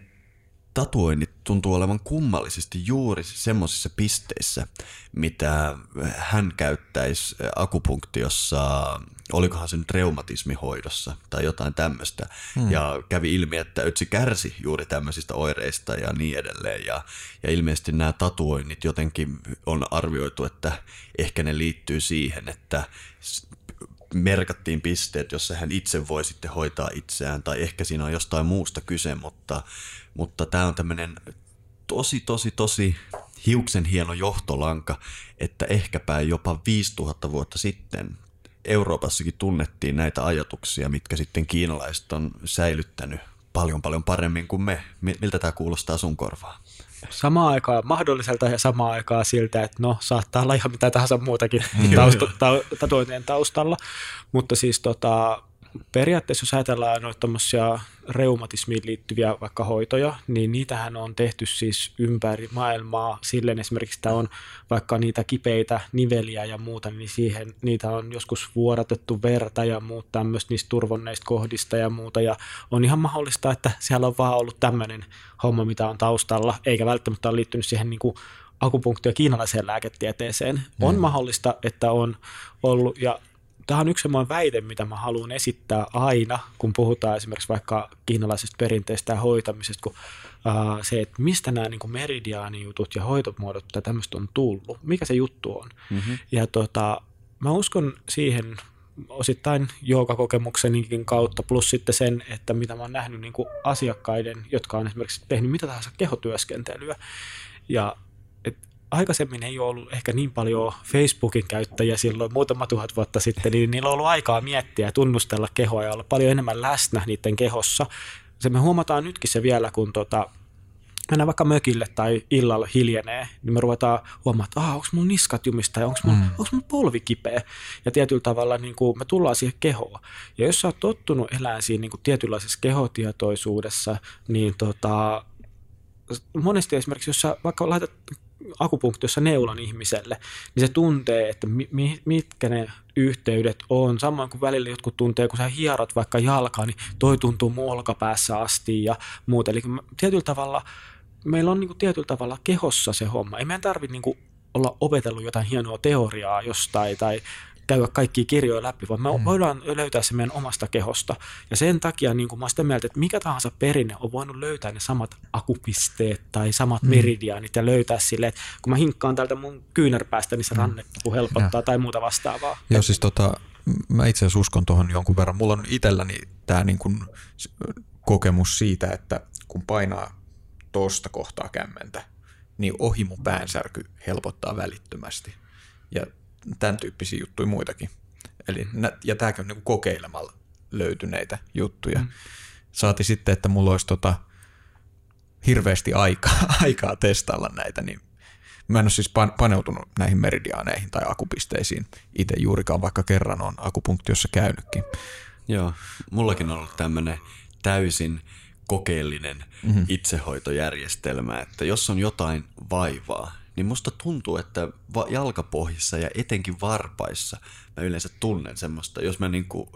tatuoinnit tuntuu olevan kummallisesti juuri semmoisissa pisteissä, mitä hän käyttäisi akupunktiossa, olikohan se nyt reumatismihoidossa tai jotain tämmöistä. Hmm. Ja kävi ilmi, että Ötsi kärsi juuri tämmöisistä oireista ja niin edelleen. Ja, ja ilmeisesti nämä tatuoinnit jotenkin on arvioitu, että ehkä ne liittyy siihen, että merkattiin pisteet, jossa hän itse voi sitten hoitaa itseään, tai ehkä siinä on jostain muusta kyse, mutta, mutta tämä on tämmöinen tosi, tosi, tosi hiuksen hieno johtolanka, että ehkäpä jopa 5000 vuotta sitten Euroopassakin tunnettiin näitä ajatuksia, mitkä sitten kiinalaiset on säilyttänyt paljon paljon paremmin kuin me. Miltä tämä kuulostaa sun korvaan? Samaan aikaan mahdolliselta ja samaan aikaan siltä, että no saattaa olla ihan mitä tahansa muutakin tausta, ta, tatuointien taustalla, mutta siis tota, periaatteessa jos ajatellaan noita reumatismiin liittyviä vaikka hoitoja, niin niitähän on tehty siis ympäri maailmaa. Silleen esimerkiksi että on vaikka niitä kipeitä niveliä ja muuta, niin siihen niitä on joskus vuodatettu verta ja muuta tämmöistä niistä turvonneista kohdista ja muuta. Ja on ihan mahdollista, että siellä on vaan ollut tämmöinen homma, mitä on taustalla, eikä välttämättä ole liittynyt siihen niin kuin akupunktio kiinalaiseen lääketieteeseen. On mm. mahdollista, että on ollut, ja tämä on yksi semmoinen väite, mitä mä haluan esittää aina, kun puhutaan esimerkiksi vaikka kiinalaisesta perinteestä ja hoitamisesta, kun uh, se, että mistä nämä niin meridiaanijutut ja hoitomuodot tai tämmöistä on tullut, mikä se juttu on. Mm-hmm. Ja tota, mä uskon siihen osittain joogakokemuksenkin kautta, plus sitten sen, että mitä mä oon nähnyt niin kuin asiakkaiden, jotka on esimerkiksi tehnyt mitä tahansa kehotyöskentelyä. Ja aikaisemmin ei ole ollut ehkä niin paljon Facebookin käyttäjiä silloin muutama tuhat vuotta sitten, niin niillä on ollut aikaa miettiä ja tunnustella kehoa ja olla paljon enemmän läsnä niiden kehossa. Se me huomataan nytkin se vielä, kun tota, mennään vaikka mökille tai illalla hiljenee, niin me ruvetaan huomaamaan, että onko mun niskat jumista ja onko mun, mm. mun polvi kipeä. Ja tietyllä tavalla niin kuin me tullaan siihen kehoon. Ja jos sä oot tottunut elämään siinä niin kuin tietynlaisessa kehotietoisuudessa, niin tota, monesti esimerkiksi, jos sä vaikka laitat akupunktiossa neulan ihmiselle, niin se tuntee, että mi- mitkä ne yhteydet on. Samoin kuin välillä jotkut tuntee, kun sä hierot vaikka jalkaa, niin toi tuntuu mun olkapäässä asti ja muuta. Eli tietyllä tavalla, meillä on niin kuin tietyllä tavalla kehossa se homma. Ei meidän tarvitse niin olla opetellut jotain hienoa teoriaa jostain tai käydä kaikki kirjoja läpi, vaan me mm. voidaan löytää se meidän omasta kehosta. Ja sen takia niin kuin mä olen mieltä, että mikä tahansa perinne on voinut löytää ne samat akupisteet tai samat mm. meridiaanit ja löytää sille, että kun mä hinkkaan täältä mun kyynärpäästä, niin se mm. rannekipu helpottaa ja. tai muuta vastaavaa. Joo, siis tota, mä itse asiassa uskon tuohon jonkun verran. Mulla on itselläni tämä niin kuin kokemus siitä, että kun painaa tuosta kohtaa kämmentä, niin ohi mun päänsärky helpottaa välittömästi. Ja tämän tyyppisiä juttuja muitakin. Eli, ja tämäkin on niin kokeilemalla löytyneitä juttuja. Mm. Saati sitten, että mulla olisi tota hirveästi aikaa, aikaa testailla näitä, niin mä en ole siis paneutunut näihin meridiaaneihin tai akupisteisiin itse juurikaan, vaikka kerran on akupunktiossa käynytkin. Joo, mullakin on ollut tämmöinen täysin kokeellinen mm-hmm. itsehoitojärjestelmä, että jos on jotain vaivaa, niin musta tuntuu, että jalkapohjissa ja etenkin varpaissa mä yleensä tunnen semmoista, jos mä niinku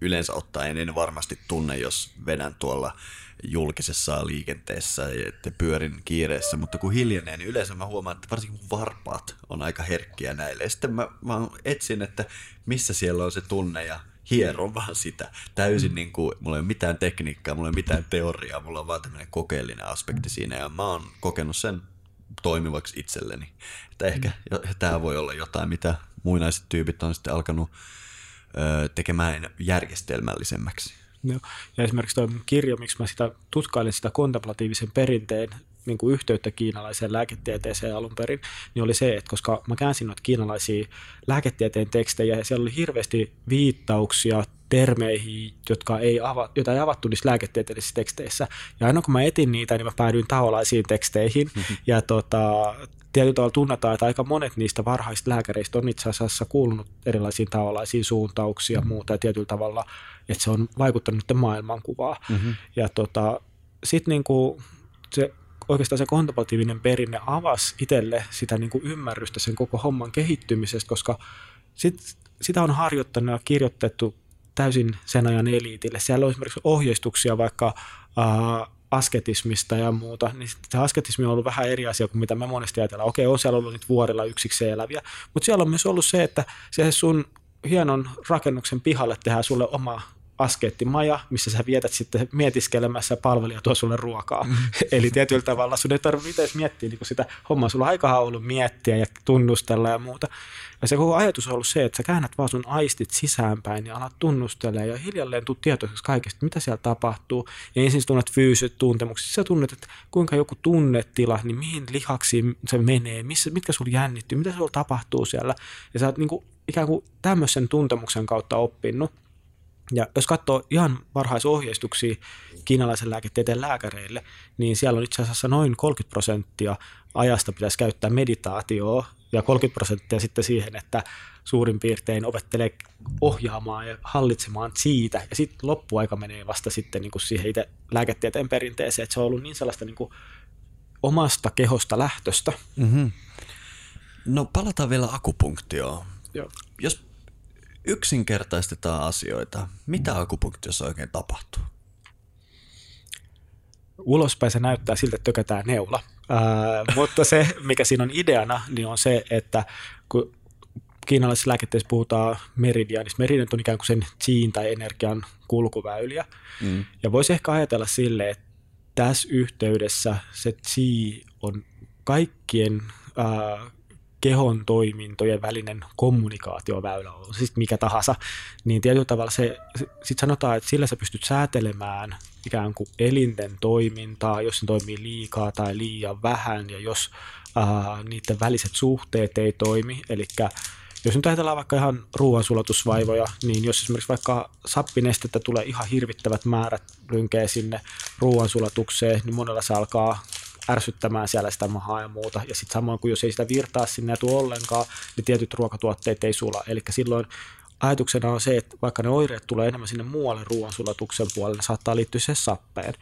yleensä ottaen en varmasti tunne, jos vedän tuolla julkisessa liikenteessä ja pyörin kiireessä, mutta kun hiljenee, niin yleensä mä huomaan, että varsinkin mun varpaat on aika herkkiä näille. Ja sitten mä, mä etsin, että missä siellä on se tunne ja hieron vaan sitä. Täysin mm. niin kuin, mulla ei ole mitään tekniikkaa, mulla ei ole mitään teoriaa, mulla on vaan tämmöinen kokeellinen aspekti siinä ja mä oon kokenut sen toimivaksi itselleni. Että ehkä mm. tämä voi olla jotain, mitä muinaiset tyypit on sitten alkanut ö, tekemään järjestelmällisemmäksi. Joo. Ja esimerkiksi tuo kirjo, miksi mä sitä tutkailin sitä kontemplatiivisen perinteen niin kuin yhteyttä kiinalaiseen lääketieteeseen alun perin, niin oli se, että koska mä käänsin noita kiinalaisia lääketieteen tekstejä ja siellä oli hirveästi viittauksia termeihin, jotka ei ava, joita ei avattu niissä lääketieteellisissä teksteissä. Ja aina kun mä etin niitä, niin mä päädyin taolaisiin teksteihin. Mm-hmm. Ja tota, tietyllä tavalla tunnetaan, että aika monet niistä varhaisista lääkäreistä on itse asiassa kuulunut erilaisiin taolaisiin suuntauksia ja mm-hmm. muuta ja tietyllä tavalla, että se on vaikuttanut maailmankuvaa. Mm-hmm. Ja tota, sitten niinku se oikeastaan se kontemplatiivinen perinne avasi itselle sitä niin kuin ymmärrystä sen koko homman kehittymisestä, koska sit, sitä on harjoittanut ja kirjoitettu täysin sen ajan eliitille. Siellä on esimerkiksi ohjeistuksia vaikka äh, asketismista ja muuta, niin se asketismi on ollut vähän eri asia kuin mitä me monesti ajatellaan. Okei, on siellä ollut niitä vuorilla yksikseen eläviä, mutta siellä on myös ollut se, että se sun hienon rakennuksen pihalle tehdään sulle oma askeettimaja, missä sä vietät sitten mietiskelemässä palvelija tuo sulle ruokaa. Mm. Eli tietyllä tavalla sun ei tarvitse edes miettiä niin sitä hommaa. Sulla on aikaa ollut miettiä ja tunnustella ja muuta. Ja se koko ajatus on ollut se, että sä käännät vaan sun aistit sisäänpäin ja alat tunnustella ja hiljalleen tuu tietoiseksi kaikesta, mitä siellä tapahtuu. Ja ensin tunnet fyysiset tuntemukset. Sä tunnet, että kuinka joku tunnetila, niin mihin lihaksiin se menee, missä, mitkä sulla jännittyy, mitä sulla tapahtuu siellä. Ja sä oot niin kuin, ikään kuin tämmöisen tuntemuksen kautta oppinut. Ja jos katsoo ihan varhaisohjeistuksia kiinalaisen lääketieteen lääkäreille, niin siellä on itse asiassa noin 30 prosenttia ajasta pitäisi käyttää meditaatioa ja 30 prosenttia sitten siihen, että suurin piirtein opettelee ohjaamaan ja hallitsemaan siitä. Ja sitten loppuaika menee vasta sitten niin kuin siihen itse lääketieteen perinteeseen, että se on ollut niin sellaista niin kuin omasta kehosta lähtöstä. Mm-hmm. No palataan vielä akupunktioon. Joo. Jos yksinkertaistetaan asioita. Mitä akupunktiossa oikein tapahtuu? Ulospäin se näyttää siltä, että tökätään neula. Ää, mutta se, mikä siinä on ideana, niin on se, että kun kiinalaisessa lääketieteessä puhutaan meridianista, meridianit on ikään kuin sen chiin tai energian kulkuväyliä. Mm. Ja voisi ehkä ajatella sille, että tässä yhteydessä se chi on kaikkien ää, kehon toimintojen välinen kommunikaatioväylä on siis mikä tahansa, niin tietyllä tavalla se, sit sanotaan, että sillä sä pystyt säätelemään ikään kuin elinten toimintaa, jos se toimii liikaa tai liian vähän ja jos ää, niiden väliset suhteet ei toimi, eli jos nyt ajatellaan vaikka ihan ruoansulatusvaivoja, niin jos esimerkiksi vaikka sappinestettä tulee ihan hirvittävät määrät rynkee sinne ruoansulatukseen, niin monella se alkaa ärsyttämään siellä sitä mahaa ja muuta. Ja sitten samoin kuin jos ei sitä virtaa sinne tule ollenkaan, niin tietyt ruokatuotteet ei sula. Eli silloin ajatuksena on se, että vaikka ne oireet tulee enemmän sinne muualle ruoansulatuksen puolelle, ne saattaa liittyä se sappeen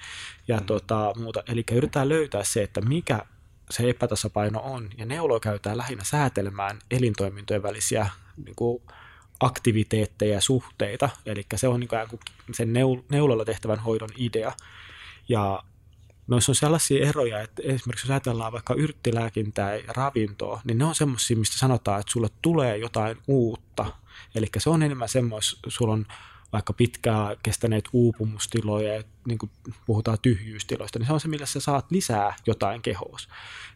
ja mm. tota, muuta. Eli yritetään löytää se, että mikä se epätasapaino on, ja neuloa käytetään lähinnä säätelemään elintoimintojen välisiä niin kuin, aktiviteetteja ja suhteita, eli se on niin kuin sen neulolla tehtävän hoidon idea. Ja noissa on sellaisia eroja, että esimerkiksi jos ajatellaan vaikka yrttilääkintää ja ravintoa, niin ne on semmoisia, mistä sanotaan, että sulle tulee jotain uutta. Eli se on enemmän semmoista, sulla on vaikka pitkään kestäneet uupumustiloja ja niin kuin puhutaan tyhjyystiloista, niin se on se, millä sä saat lisää jotain kehoos.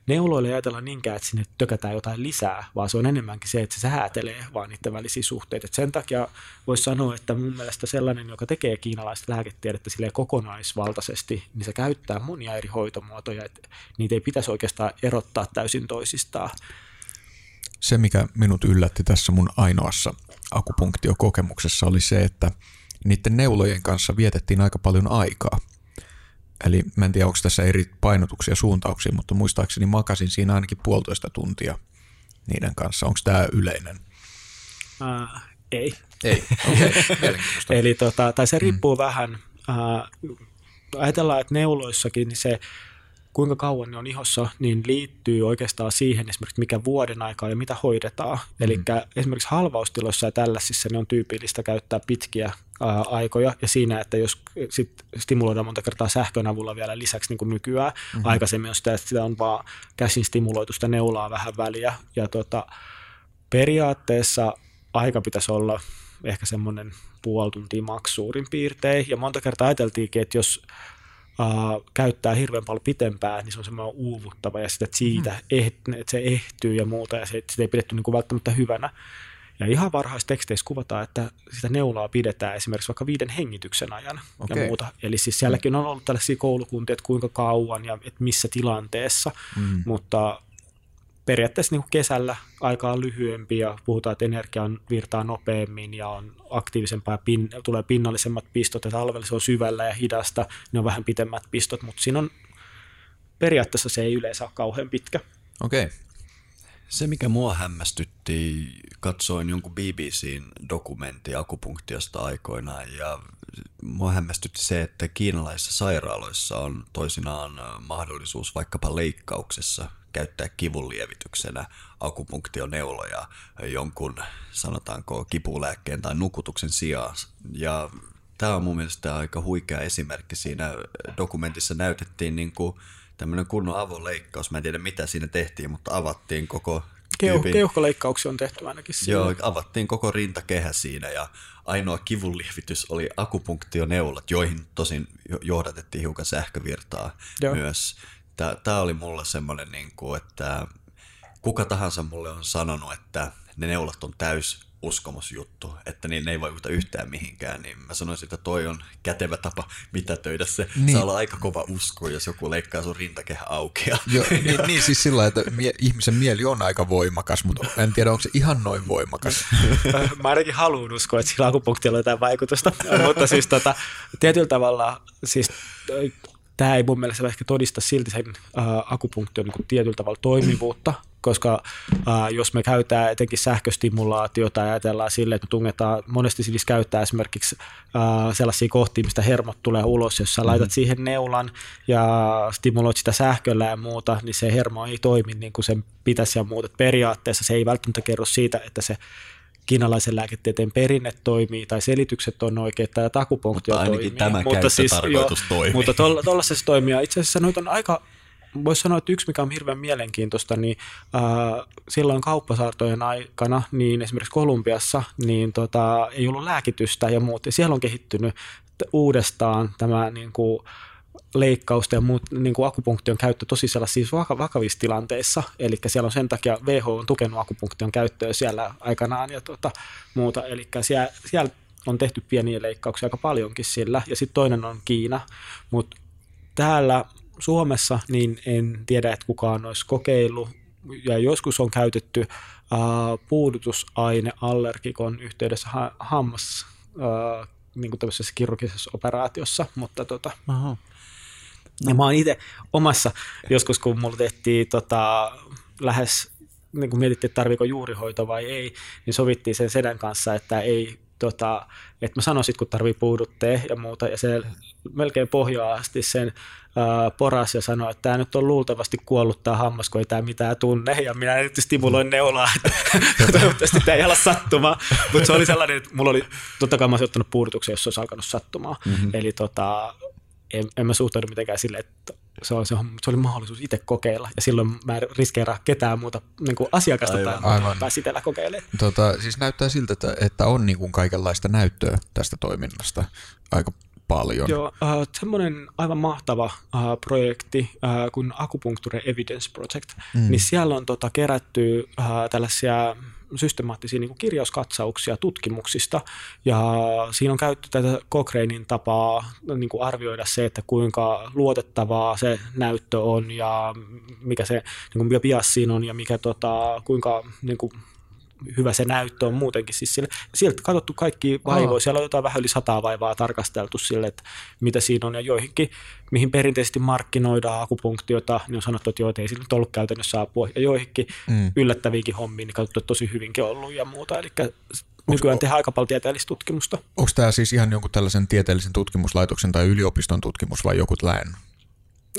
Neuloille ei ajatella niinkään, että sinne tökätään jotain lisää, vaan se on enemmänkin se, että se säätelee vaan niiden välisiä suhteita. Et sen takia voisi sanoa, että mun mielestä sellainen, joka tekee kiinalaista lääketiedettä sille kokonaisvaltaisesti, niin se käyttää monia eri hoitomuotoja, että niitä ei pitäisi oikeastaan erottaa täysin toisistaan. Se, mikä minut yllätti tässä mun ainoassa akupunktiokokemuksessa oli se, että niiden neulojen kanssa vietettiin aika paljon aikaa. Eli mä en tiedä, onko tässä eri painotuksia ja suuntauksia, mutta muistaakseni makasin siinä ainakin puolitoista tuntia niiden kanssa. Onko tämä yleinen? Uh, ei. Ei, okay. Eli tota, tai se riippuu mm. vähän. Uh, ajatellaan, että neuloissakin se kuinka kauan ne on ihossa, niin liittyy oikeastaan siihen esimerkiksi mikä vuoden aikaa ja mitä hoidetaan. Mm. Eli esimerkiksi halvaustiloissa ja tällaisissa ne on tyypillistä käyttää pitkiä ää, aikoja ja siinä, että jos sit stimuloidaan monta kertaa sähkön avulla vielä lisäksi niin kuin nykyään, mm-hmm. aikaisemmin on sitä, että sitä on vaan käsin stimuloitusta neulaa vähän väliä ja tota, periaatteessa aika pitäisi olla ehkä semmoinen puoli tuntia maks suurin piirtein. Ja monta kertaa ajateltiinkin, että jos uh, käyttää hirveän paljon pitempään, niin se on semmoinen uuvuttava ja sitä, että, siitä mm. eht, että se ehtyy ja muuta ja se, sitä ei pidetty niin kuin välttämättä hyvänä. Ja ihan teksteissä kuvataan, että sitä neulaa pidetään esimerkiksi vaikka viiden hengityksen ajan okay. ja muuta. Eli siis sielläkin on ollut tällaisia koulukuntia, että kuinka kauan ja että missä tilanteessa, mm. mutta periaatteessa niin kuin kesällä aika on lyhyempi ja puhutaan, että energia on virtaa nopeammin ja on aktiivisempaa, pin, tulee pinnallisemmat pistot ja talvella se on syvällä ja hidasta, ne on vähän pitemmät pistot, mutta siinä on periaatteessa se ei yleensä ole kauhean pitkä. Okei. Okay. Se, mikä mua hämmästytti, katsoin jonkun BBCn dokumentti akupunktiosta aikoinaan ja mua hämmästytti se, että kiinalaisissa sairaaloissa on toisinaan mahdollisuus vaikkapa leikkauksessa käyttää kivunlievityksenä akupunktioneuloja jonkun, sanotaanko, kipulääkkeen tai nukutuksen sijaan. Ja tämä on mun mielestä aika huikea esimerkki. Siinä dokumentissa näytettiin niin kuin tämmöinen kunnon avoleikkaus. Mä en tiedä mitä siinä tehtiin, mutta avattiin koko Keuh- keuhkoleikkauksia on tehty ainakin siinä. Joo, avattiin koko rintakehä siinä ja ainoa kivunlievitys oli akupunktioneulat, joihin tosin johdatettiin hiukan sähkövirtaa Joo. myös. Tämä oli mulle semmoinen, niin kuin, että kuka tahansa mulle on sanonut, että ne neulat on täys uskomusjuttu, että niin ne ei vaikuta yhtään mihinkään, niin mä sanoisin, että toi on kätevä tapa mitä töidä se. Niin. Saa olla aika kova usko, jos joku leikkaa sun rintakehä auki. Joo, niin, niin, siis sillä että mie- ihmisen mieli on aika voimakas, mutta en tiedä, onko se ihan noin voimakas. mä ainakin haluan uskoa, että sillä akupunktilla on jotain vaikutusta, mutta siis tota, tietyllä tavalla siis tämä ei mun mielestä ehkä todista silti sen äh, akupunktion niin tietyllä tavalla toimivuutta, koska äh, jos me käytetään etenkin sähköstimulaatiota ja ajatellaan sille, että me tungetaan, monesti siis käyttää esimerkiksi äh, sellaisia kohtia, mistä hermot tulee ulos, jos sä mm-hmm. laitat siihen neulan ja stimuloit sitä sähköllä ja muuta, niin se hermo ei toimi niin kuin sen pitäisi ja muuta. Periaatteessa se ei välttämättä kerro siitä, että se kiinalaisen lääketieteen perinne toimii tai selitykset on oikein, että takupunktio mutta toimii. tämä mutta siis, jo, toimii. Mutta tuollaisessa tol, toimii. Itse asiassa noita on aika, voisi sanoa, että yksi mikä on hirveän mielenkiintoista, niin äh, silloin kauppasaartojen aikana, niin esimerkiksi Kolumbiassa, niin tota, ei ollut lääkitystä ja muut. Ja siellä on kehittynyt uudestaan tämä niin kuin, leikkausta ja muut, niin kuin akupunktion käyttö tosi sellaisissa vakavissa tilanteissa. Eli siellä on sen takia WHO on tukenut akupunktion käyttöä siellä aikanaan ja tuota, muuta. Eli siellä, siellä on tehty pieniä leikkauksia aika paljonkin sillä. Ja sitten toinen on Kiina. Mutta täällä Suomessa niin en tiedä, että kukaan olisi kokeillut. Ja joskus on käytetty äh, puudutusaine allergikon yhteydessä ha- hammas äh, niin kuin tämmöisessä kirurgisessa operaatiossa, mutta tota, Aha. Ja mä oon itse omassa, joskus kun mulla tehtiin tota, lähes, niin kun mietittiin, että tarviiko juurihoito vai ei, niin sovittiin sen sedän kanssa, että ei tota, että mä sanoisin, kun tarvii puuduttea ja muuta, ja se melkein pohjaa asti sen ää, poras ja sanoi, että tämä nyt on luultavasti kuollut tämä hammas, kun ei tämä mitään tunne, ja minä nyt stimuloin neulaa, että toivottavasti tämä ei ala sattumaan, mutta se oli sellainen, että mulla oli, totta kai mä olisin ottanut puudutuksen, jos se olisi alkanut sattumaan, mm-hmm. eli tota, en, en mä suhtaudu mitenkään sille, että se oli, se, se oli mahdollisuus itse kokeilla, ja silloin mä en riskeeraa ketään muuta niin kuin asiakasta aivan, tai, aivan. tai sitellä kokeilemaan. Tota, siis näyttää siltä, että, että on niin kuin kaikenlaista näyttöä tästä toiminnasta aika paljon. Joo, uh, semmoinen aivan mahtava uh, projekti uh, kuin Acupuncture Evidence Project, mm. niin siellä on tota, kerätty uh, tällaisia systemaattisia niin kuin kirjauskatsauksia tutkimuksista, ja siinä on käytetty tätä Cochranein tapaa niin kuin arvioida se, että kuinka luotettavaa se näyttö on, ja mikä se niin kuin bias siinä on, ja mikä, tota, kuinka niin kuin, hyvä se näyttö on muutenkin. Siis sille, sieltä katsottu kaikki vaivoja, siellä on jotain vähän yli sataa vaivaa tarkasteltu sille, että mitä siinä on, ja joihinkin, mihin perinteisesti markkinoidaan akupunktiota, niin on sanottu, että joo, että ei sillä nyt ollut käytännössä apua, ja joihinkin mm. yllättäviinkin hommiin, niin katsottu, että tosi hyvinkin ollut ja muuta, eli nykyään tehdään aika paljon tieteellistä tutkimusta. Onko tämä siis ihan jonkun tällaisen tieteellisen tutkimuslaitoksen tai yliopiston tutkimus vai joku lähen?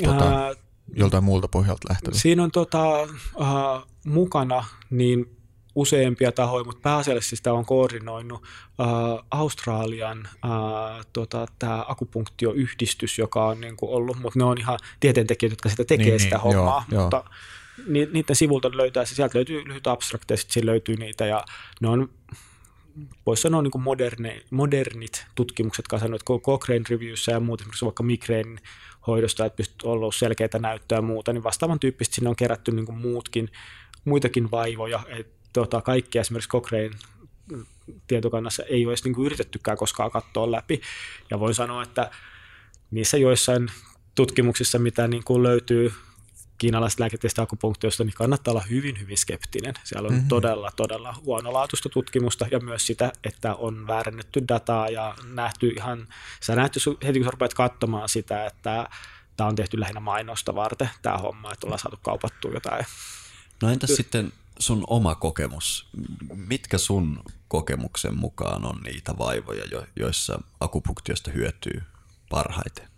Tota... joltain muulta pohjalta lähtevä? Siinä on tota, uh, mukana niin useampia tahoja, mutta pääasiallisesti sitä on koordinoinut uh, Australian uh, tota, tämä akupunktioyhdistys, joka on niin kuin ollut, mutta ne on ihan tieteentekijät, jotka sitä tekee niin, sitä niin, hommaa, joo, mutta joo. niiden sivulta löytää se, sieltä löytyy lyhyt abstrakteja, sitten löytyy niitä ja ne on voisi sanoa niin kuin moderne, modernit tutkimukset kasannut, että Cochrane Reviewssä ja muut, esimerkiksi vaikka migrainin hoidosta, että pystyt ollut selkeitä näyttöä ja muuta, niin vastaavan tyyppistä sinne on kerätty niin kuin muutkin, muitakin vaivoja, että tota, kaikki esimerkiksi Cochrane tietokannassa ei olisi niin kuin yritettykään koskaan katsoa läpi. Ja voin sanoa, että niissä joissain tutkimuksissa, mitä niin kuin löytyy kiinalaisesta lääketieteestä akupunktiosta, niin kannattaa olla hyvin, hyvin skeptinen. Siellä on mm-hmm. todella, todella huonolaatuista tutkimusta ja myös sitä, että on väärennetty dataa ja nähty ihan, sä nähty heti kun sä rupeat katsomaan sitä, että tämä on tehty lähinnä mainosta varten, tämä homma, että ollaan saatu kaupattua jotain. No entäs sitten sun oma kokemus? Mitkä sun kokemuksen mukaan on niitä vaivoja, joissa akupunktiosta hyötyy parhaiten?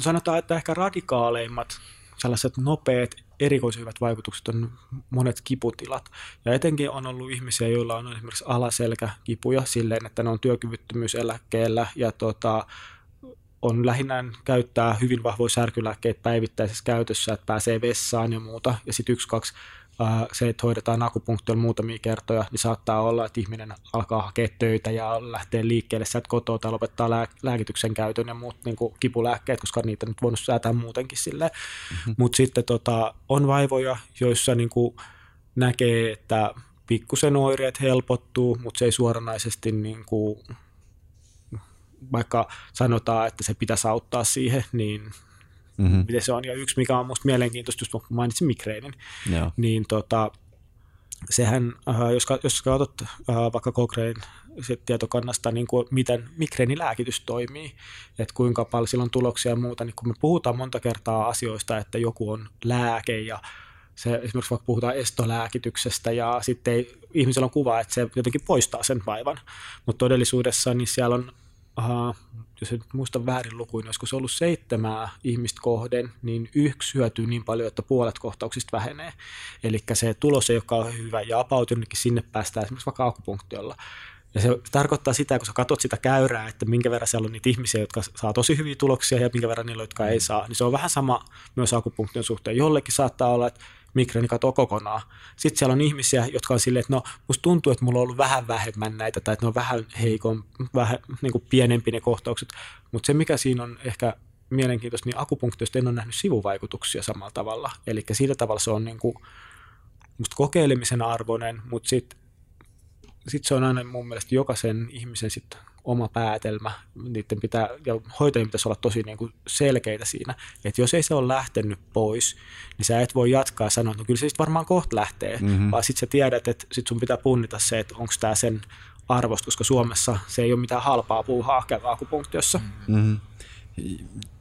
sanotaan, että ehkä radikaaleimmat sellaiset nopeat erikoishyvät vaikutukset on monet kiputilat. Ja etenkin on ollut ihmisiä, joilla on esimerkiksi alaselkäkipuja silleen, että ne on työkyvyttömyyseläkkeellä ja tota, on lähinnä käyttää hyvin vahvoja särkylääkkeitä päivittäisessä käytössä, että pääsee vessaan ja muuta. Ja sitten yksi, kaksi se, että hoidetaan akupunktiolla muutamia kertoja, niin saattaa olla, että ihminen alkaa hakea töitä ja lähtee liikkeelle sieltä kotoa tai lopettaa lää- lääkityksen käytön ja muut niin kuin kipulääkkeet, koska niitä nyt voinut säätää muutenkin silleen. Mm-hmm. Mutta sitten tota, on vaivoja, joissa niin kuin näkee, että pikkusen oireet helpottuu, mutta se ei suoranaisesti niin kuin, vaikka sanotaan, että se pitäisi auttaa siihen, niin mm-hmm. miten se on. Ja yksi, mikä on minusta mielenkiintoista, just mainitsin migreenin, Joo. niin tota, sehän, äh, jos, jos katsot äh, vaikka Cochrane tietokannasta, niin kuin miten migreenilääkitys toimii, että kuinka paljon sillä on tuloksia ja muuta, niin kun me puhutaan monta kertaa asioista, että joku on lääke ja se esimerkiksi vaikka puhutaan estolääkityksestä ja sitten ei, ihmisellä on kuva, että se jotenkin poistaa sen vaivan, mutta todellisuudessa niin siellä on uh, jos en muista väärin lukuin, olisiko se ollut seitsemää ihmistä kohden, niin yksi hyötyy niin paljon, että puolet kohtauksista vähenee. Eli se tulos ei ole hyvä ja jonnekin sinne päästään esimerkiksi vaikka akupunktiolla. Ja se tarkoittaa sitä, kun sä katsot sitä käyrää, että minkä verran siellä on niitä ihmisiä, jotka saa tosi hyviä tuloksia ja minkä verran niillä, jotka ei saa, niin se on vähän sama myös akupunktion suhteen. Jollekin saattaa olla, että migreeni katoaa kokonaan. Sitten siellä on ihmisiä, jotka on silleen, että no musta tuntuu, että mulla on ollut vähän vähemmän näitä tai että ne on vähän heikon, vähän niin kuin pienempi ne kohtaukset. Mutta se mikä siinä on ehkä mielenkiintoista, niin akupunktiosta en ole nähnyt sivuvaikutuksia samalla tavalla. Eli siitä tavalla se on niin kuin, musta kokeilemisen arvoinen, mutta sitten sit se on aina mun mielestä jokaisen ihmisen sitten oma päätelmä. Niiden pitää, ja hoitajien pitäisi olla tosi niin kuin selkeitä siinä, että jos ei se ole lähtenyt pois, niin sä et voi jatkaa sanoa, että no kyllä se sitten varmaan kohta lähtee, mm-hmm. vaan sitten sä tiedät, että sit sun pitää punnita se, että onko tämä sen arvosta, koska Suomessa se ei ole mitään halpaa puuhaa käydä akupunktiossa. Mm-hmm.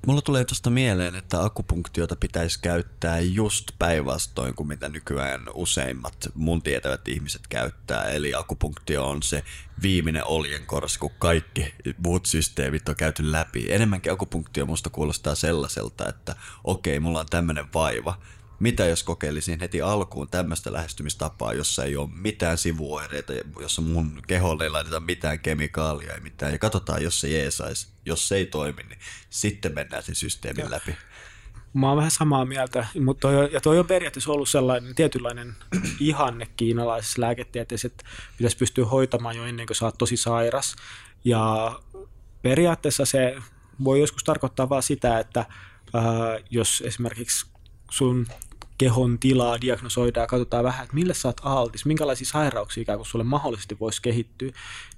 Mulla tulee tuosta mieleen, että akupunktiota pitäisi käyttää just päinvastoin kuin mitä nykyään useimmat mun tietävät ihmiset käyttää. Eli akupunktio on se viimeinen oljenkorsi, kun kaikki muut systeemit on käyty läpi. Enemmänkin akupunktio musta kuulostaa sellaiselta, että okei, mulla on tämmöinen vaiva, mitä jos kokeilisin heti alkuun tämmöistä lähestymistapaa, jossa ei ole mitään sivuoireita, jossa mun keholle ei laiteta mitään kemikaalia ja mitään, ja katsotaan, jos se jeesaisi. Jos se ei toimi, niin sitten mennään sen systeemin ja. läpi. Mä oon vähän samaa mieltä, mutta toi, ja toi on periaatteessa ollut sellainen tietynlainen ihanne kiinalaisessa lääketieteessä, että pitäisi pystyä hoitamaan jo ennen kuin sä oot tosi sairas. Ja periaatteessa se voi joskus tarkoittaa vaan sitä, että ää, jos esimerkiksi sun kehon tilaa diagnosoidaan ja katsotaan vähän, että millä sä oot altis, minkälaisia sairauksia ikään kuin sulle mahdollisesti voisi kehittyä,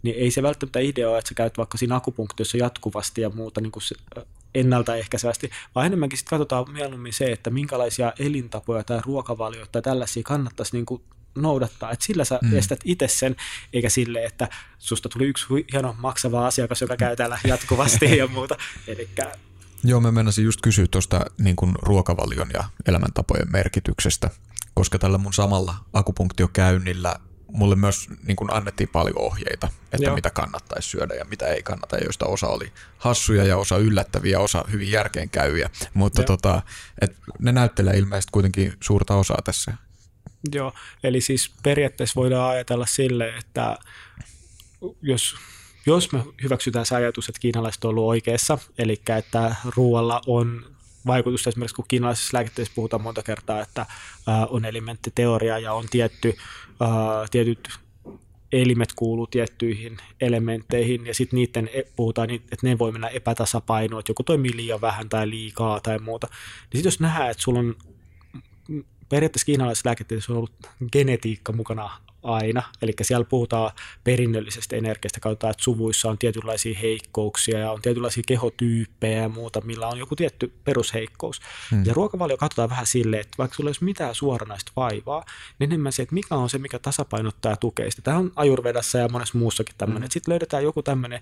niin ei se välttämättä idea ole, että sä käyt vaikka siinä akupunktiossa jatkuvasti ja muuta niin kuin se, ennaltaehkäisevästi, vaan enemmänkin sitten katsotaan mieluummin se, että minkälaisia elintapoja tai ruokavalioita tai tällaisia kannattaisi niin kuin noudattaa, että sillä sä mm. estät itse sen, eikä sille, että susta tuli yksi hieno maksava asiakas, joka käy täällä jatkuvasti ja muuta. Elikkä Joo, mä menisin just kysyä tuosta niin ruokavalion ja elämäntapojen merkityksestä, koska tällä mun samalla akupunktiokäynnillä mulle myös niin kuin annettiin paljon ohjeita, että Joo. mitä kannattaisi syödä ja mitä ei kannata, joista osa oli hassuja ja osa yllättäviä, osa hyvin järkeenkäyviä, mutta Joo. tota, et ne näyttelee ilmeisesti kuitenkin suurta osaa tässä. Joo, eli siis periaatteessa voidaan ajatella sille, että jos, jos me hyväksytään se ajatus, että kiinalaiset on ollut oikeassa, eli että ruoalla on vaikutusta esimerkiksi, kun kiinalaisessa lääketieteessä puhutaan monta kertaa, että on elementtiteoria ja on tietty, tietyt elimet kuuluu tiettyihin elementteihin ja sitten niiden puhutaan, niin, että ne voi mennä epätasapainoon, että joku toimii liian vähän tai liikaa tai muuta. Niin sitten jos nähdään, että sulla on periaatteessa kiinalaisessa lääketieteessä on ollut genetiikka mukana aina, eli siellä puhutaan perinnöllisestä energiasta, katsotaan, että suvuissa on tietynlaisia heikkouksia ja on tietynlaisia kehotyyppejä ja muuta, millä on joku tietty perusheikkous. Hmm. Ja ruokavalio katsotaan vähän silleen, että vaikka sulla ei olisi mitään suoranaista vaivaa, niin enemmän se, että mikä on se, mikä tasapainottaa ja tukee sitä. Tämä on ajurvedassa ja monessa muussakin tämmöinen, hmm. sitten löydetään joku tämmöinen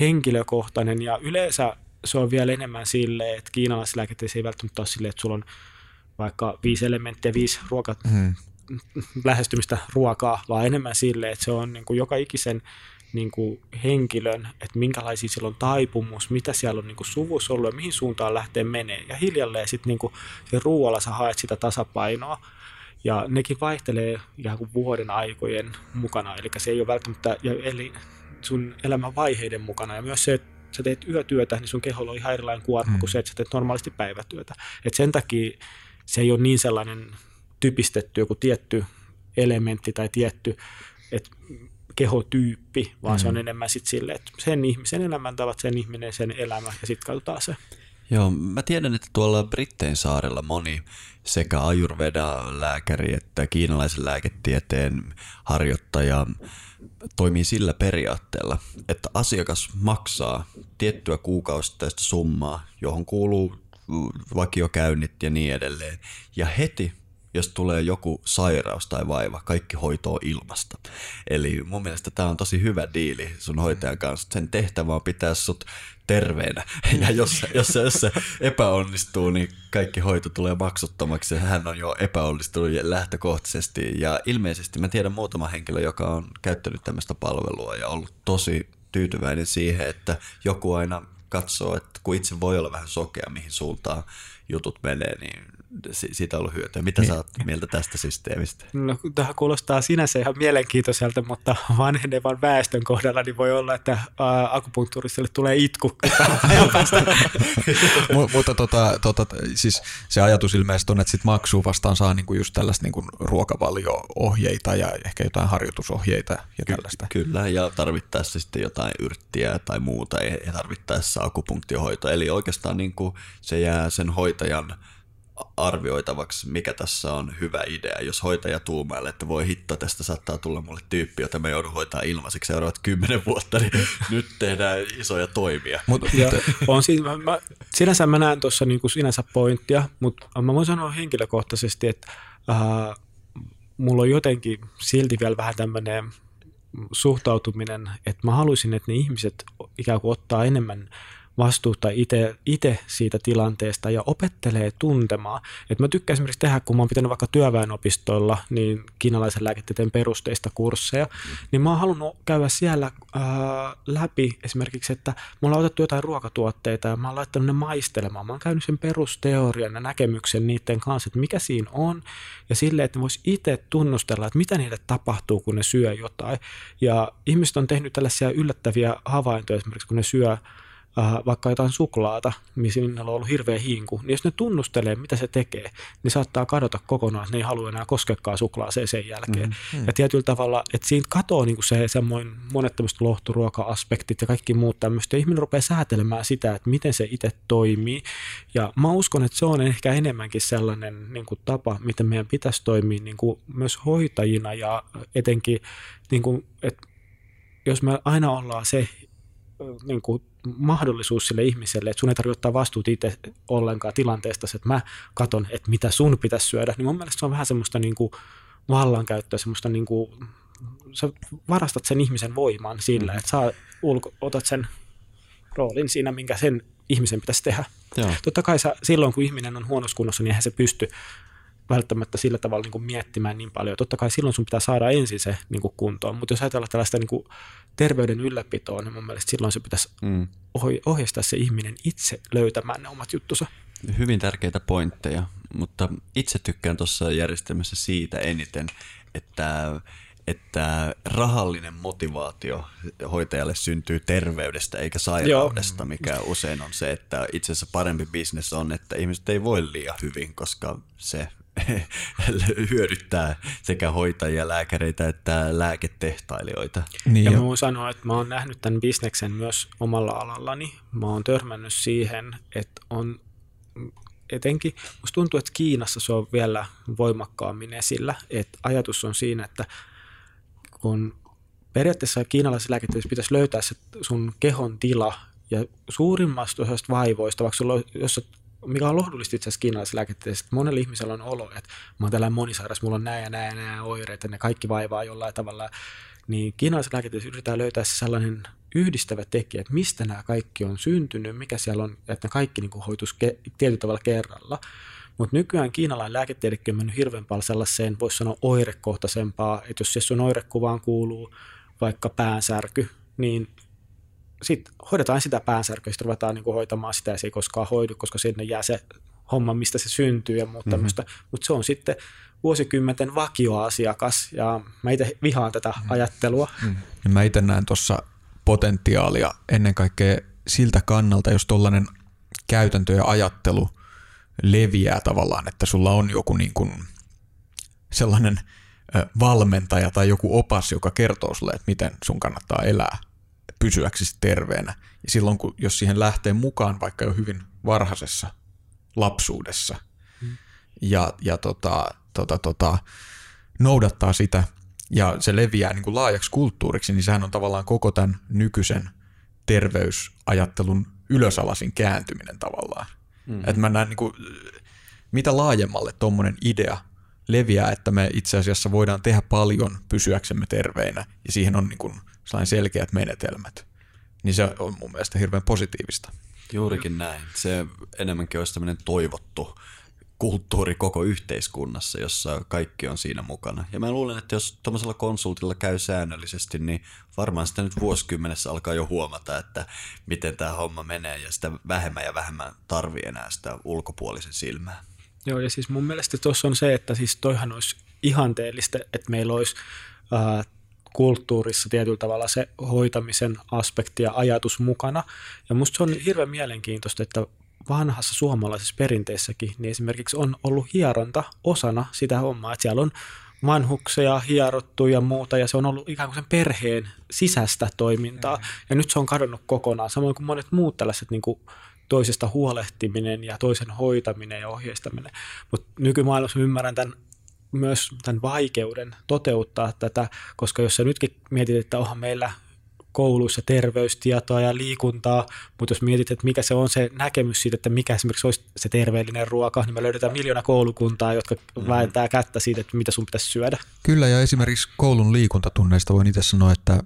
henkilökohtainen ja yleensä se on vielä enemmän silleen, että kiinalaisessa lääketieteessä ei välttämättä ole silleen, että sulla on vaikka viisi elementtiä, viisi ruoka, Hmm. Lähestymistä ruokaa, vaan enemmän sille, että se on niin kuin joka ikisen niin kuin henkilön, että minkälaisia sillä on taipumus, mitä siellä on niin kuin suvussa ollut ja mihin suuntaan lähtee menee. Ja hiljalleen sitten niin kuin se ruoalla sä haet sitä tasapainoa. Ja nekin vaihtelee ihan kuin vuoden aikojen mukana, eli se ei ole välttämättä, eli sun elämän vaiheiden mukana. Ja myös se, että sä teet yötyötä, niin sun keholla on ihan erilainen kuorma mm. kuin se, että sä teet normaalisti päivätyötä. Et sen takia se ei ole niin sellainen typistetty joku tietty elementti tai tietty et kehotyyppi, vaan mm. se on enemmän sitten silleen, että sen ihmisen elämäntavat, sen ihminen, sen elämä ja sitten katsotaan se. Joo, mä tiedän, että tuolla Brittein saarella moni sekä Ayurveda-lääkäri että kiinalaisen lääketieteen harjoittaja toimii sillä periaatteella, että asiakas maksaa tiettyä kuukausittaista summaa, johon kuuluu vakiokäynnit ja niin edelleen. Ja heti jos tulee joku sairaus tai vaiva, kaikki hoitoa ilmasta. Eli mun mielestä tämä on tosi hyvä diili sun hoitajan kanssa. Sen tehtävä on pitää sut terveenä. Ja jos, jos, se, jos se epäonnistuu, niin kaikki hoito tulee maksuttomaksi. Hän on jo epäonnistunut lähtökohtaisesti. Ja ilmeisesti mä tiedän muutama henkilö, joka on käyttänyt tämmöistä palvelua ja ollut tosi tyytyväinen siihen, että joku aina katsoo, että kun itse voi olla vähän sokea, mihin suuntaan jutut menee, niin siitä on ollut hyötyä. Mitä sä oot mieltä tästä systeemistä? No, tähän kuulostaa sinänsä ihan mielenkiintoiselta, mutta vanhenevan väestön kohdalla niin voi olla, että akupunktuuristille tulee itku. mutta tota, tota, siis se ajatus ilmeisesti on, että sit maksua vastaan saa niinku just tällaista niinku ruokavalio-ohjeita ja ehkä jotain harjoitusohjeita ja Ky- tällaista. Kyllä, ja tarvittaessa sitten jotain yrttiä tai muuta, ja tarvittaessa akupunktiohoito. Eli oikeastaan niin kuin se jää sen hoitajan arvioitavaksi, mikä tässä on hyvä idea. Jos hoitaja tuumailee, että voi hitto, tästä saattaa tulla mulle tyyppi, jota me joudun hoitaa ilmaiseksi seuraavat kymmenen vuotta, niin nyt tehdään isoja toimia. Mut, ja, on siinä, mä, mä, sinänsä mä näen tuossa niinku sinänsä pointtia, mutta mä voin sanoa henkilökohtaisesti, että äh, mulla on jotenkin silti vielä vähän tämmöinen suhtautuminen, että mä haluaisin, että ne ihmiset ikään kuin ottaa enemmän vastuuta itse siitä tilanteesta ja opettelee tuntemaan. Et mä tykkään esimerkiksi tehdä, kun mä oon pitänyt vaikka työväenopistoilla niin kiinalaisen lääketieteen perusteista kursseja, niin mä oon halunnut käydä siellä ää, läpi esimerkiksi, että me ollaan otettu jotain ruokatuotteita ja mä oon laittanut ne maistelemaan. Mä oon käynyt sen perusteorian ja näkemyksen niiden kanssa, että mikä siinä on ja silleen, että ne vois itse tunnustella, että mitä niille tapahtuu, kun ne syö jotain. Ja ihmiset on tehnyt tällaisia yllättäviä havaintoja esimerkiksi, kun ne syö vaikka jotain suklaata, missä on ollut hirveä hinku, niin jos ne tunnustelee, mitä se tekee, niin saattaa kadota kokonaan, että ne ei halua enää koskekaan suklaaseen sen jälkeen. Mm-hmm. Ja tietyllä tavalla, että siinä katoaa niin se semmoinen monet tämmöiset lohturuoka-aspektit ja kaikki muut tämmöistä. Ihminen rupeaa säätelemään sitä, että miten se itse toimii. Ja mä uskon, että se on ehkä enemmänkin sellainen niin kuin tapa, miten meidän pitäisi toimia niin kuin myös hoitajina ja etenkin, niin kuin, että jos me aina ollaan se niin kuin mahdollisuus sille ihmiselle, että sun ei tarvitse ottaa vastuut itse ollenkaan tilanteesta, että mä katon, että mitä sun pitäisi syödä, niin mun mielestä se on vähän semmoista niin kuin vallankäyttöä, semmoista niin kuin, sä varastat sen ihmisen voiman sillä, että sä ulko, otat sen roolin siinä, minkä sen ihmisen pitäisi tehdä. Joo. Totta kai sä, silloin, kun ihminen on huonossa kunnossa, niin eihän se pysty välttämättä sillä tavalla niin kuin miettimään niin paljon. Totta kai silloin sun pitää saada ensin se niin kuin kuntoon, mutta jos ajatellaan tällaista niin kuin terveyden ylläpitoa, niin mun mielestä silloin se pitäisi mm. ohjeistaa se ihminen itse löytämään ne omat juttusa. Hyvin tärkeitä pointteja, mutta itse tykkään tuossa järjestelmässä siitä eniten, että että rahallinen motivaatio hoitajalle syntyy terveydestä eikä sairaudesta, Joo. mikä usein on se, että itse asiassa parempi bisnes on, että ihmiset ei voi liian hyvin, koska se hyödyttää sekä hoitajia, lääkäreitä että lääketehtailijoita. Niin ja mä voin sanoa, että mä oon nähnyt tämän bisneksen myös omalla alallani. Mä oon törmännyt siihen, että on etenkin, musta tuntuu, että Kiinassa se on vielä voimakkaammin esillä, että ajatus on siinä, että kun periaatteessa kiinalaisessa lääketieteessä pitäisi löytää se sun kehon tila ja suurimmasta osasta vaivoista, vaikka sulla on, jos mikä on lohdullista itse asiassa lääketieteessä, että monella ihmisellä on olo, että mä oon tällainen monisairas, mulla on nämä ja nämä ja oireet ja ne kaikki vaivaa jollain tavalla, niin kiinalaisessa lääketieteessä yritetään löytää se sellainen yhdistävä tekijä, että mistä nämä kaikki on syntynyt, mikä siellä on, että ne kaikki niin kuin hoituisi ke- tietyllä tavalla kerralla. Mutta nykyään kiinalainen lääketiedekin on mennyt hirveän paljon sellaiseen, voisi sanoa oirekohtaisempaa, että jos se sun oirekuvaan kuuluu vaikka päänsärky, niin sitten hoidetaan sitä päänsärkyä, sitten ruvetaan niin kuin hoitamaan sitä ja se ei koskaan hoidu, koska sinne jää se homma, mistä se syntyy ja muuta mm-hmm. tämmöistä. Mutta se on sitten vuosikymmenten vakioasiakas ja mä itse vihaan tätä mm-hmm. ajattelua. Mm-hmm. Mä itse näen tuossa potentiaalia ennen kaikkea siltä kannalta, jos tuollainen käytäntö ja ajattelu – leviää tavallaan, että sulla on joku niin kuin sellainen valmentaja tai joku opas, joka kertoo sulle, että miten sun kannattaa elää pysyäksesi terveenä. Ja silloin, kun, jos siihen lähtee mukaan vaikka jo hyvin varhaisessa lapsuudessa hmm. ja, ja tota, tota, tota, noudattaa sitä ja se leviää niin kuin laajaksi kulttuuriksi, niin sehän on tavallaan koko tämän nykyisen terveysajattelun ylösalasin kääntyminen tavallaan. Mm. Että mä näen niin kuin, mitä laajemmalle tuommoinen idea leviää, että me itse asiassa voidaan tehdä paljon pysyäksemme terveinä ja siihen on niin kuin selkeät menetelmät, niin se on mun mielestä hirveän positiivista. Juurikin näin. Se enemmänkin olisi tämmöinen toivottu kulttuuri koko yhteiskunnassa, jossa kaikki on siinä mukana. Ja mä luulen, että jos tuollaisella konsultilla käy säännöllisesti, niin varmaan sitä nyt vuosikymmenessä alkaa jo huomata, että miten tämä homma menee ja sitä vähemmän ja vähemmän tarvii enää sitä ulkopuolisen silmää. Joo, ja siis mun mielestä tuossa on se, että siis toihan olisi ihanteellista, että meillä olisi äh, kulttuurissa tietyllä tavalla se hoitamisen aspekti ja ajatus mukana. Ja musta se on hirveän mielenkiintoista, että vanhassa suomalaisessa perinteessäkin, niin esimerkiksi on ollut hieronta osana sitä hommaa, että siellä on vanhuksia hierottu ja muuta, ja se on ollut ikään kuin sen perheen sisäistä toimintaa, mm. ja nyt se on kadonnut kokonaan, samoin kuin monet muut tällaiset niin kuin toisesta huolehtiminen ja toisen hoitaminen ja ohjeistaminen, mutta nykymaailmassa ymmärrän tämän myös tämän vaikeuden toteuttaa tätä, koska jos sä nytkin mietit, että onhan meillä kouluissa terveystietoa ja liikuntaa, mutta jos mietit, että mikä se on se näkemys siitä, että mikä esimerkiksi olisi se terveellinen ruoka, niin me löydetään miljoona koulukuntaa, jotka mm. vääntää kättä siitä, että mitä sun pitäisi syödä. Kyllä, ja esimerkiksi koulun liikuntatunneista voin itse sanoa, että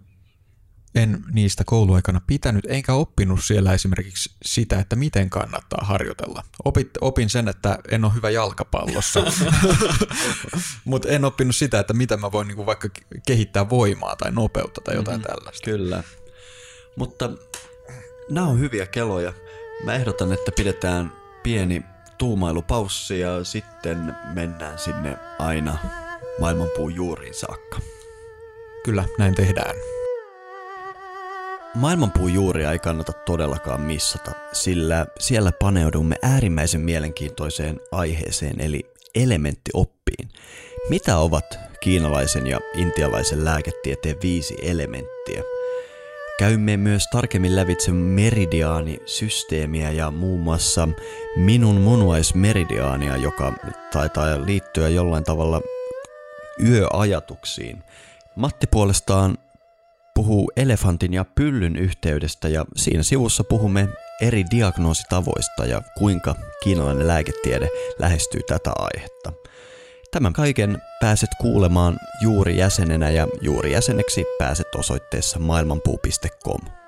en niistä kouluaikana pitänyt, enkä oppinut siellä esimerkiksi sitä, että miten kannattaa harjoitella. Opit, opin sen, että en ole hyvä jalkapallossa, mutta en oppinut sitä, että miten mä voin niinku vaikka kehittää voimaa tai nopeutta tai jotain mm-hmm. tällaista. Kyllä, mutta nämä on hyviä keloja. Mä ehdotan, että pidetään pieni tuumailupaussi ja sitten mennään sinne aina maailmanpuun juuriin saakka. Kyllä, näin tehdään. Maailmanpuun juuria ei kannata todellakaan missata, sillä siellä paneudumme äärimmäisen mielenkiintoiseen aiheeseen eli elementtioppiin. Mitä ovat kiinalaisen ja intialaisen lääketieteen viisi elementtiä? Käymme myös tarkemmin lävitse meridiaanisysteemiä ja muun muassa minun munuaismeridiaania, joka taitaa liittyä jollain tavalla yöajatuksiin. Matti puolestaan puhuu elefantin ja pyllyn yhteydestä ja siinä sivussa puhumme eri diagnoositavoista ja kuinka kiinalainen lääketiede lähestyy tätä aihetta. Tämän kaiken pääset kuulemaan juuri jäsenenä ja juuri jäseneksi pääset osoitteessa maailmanpuu.com.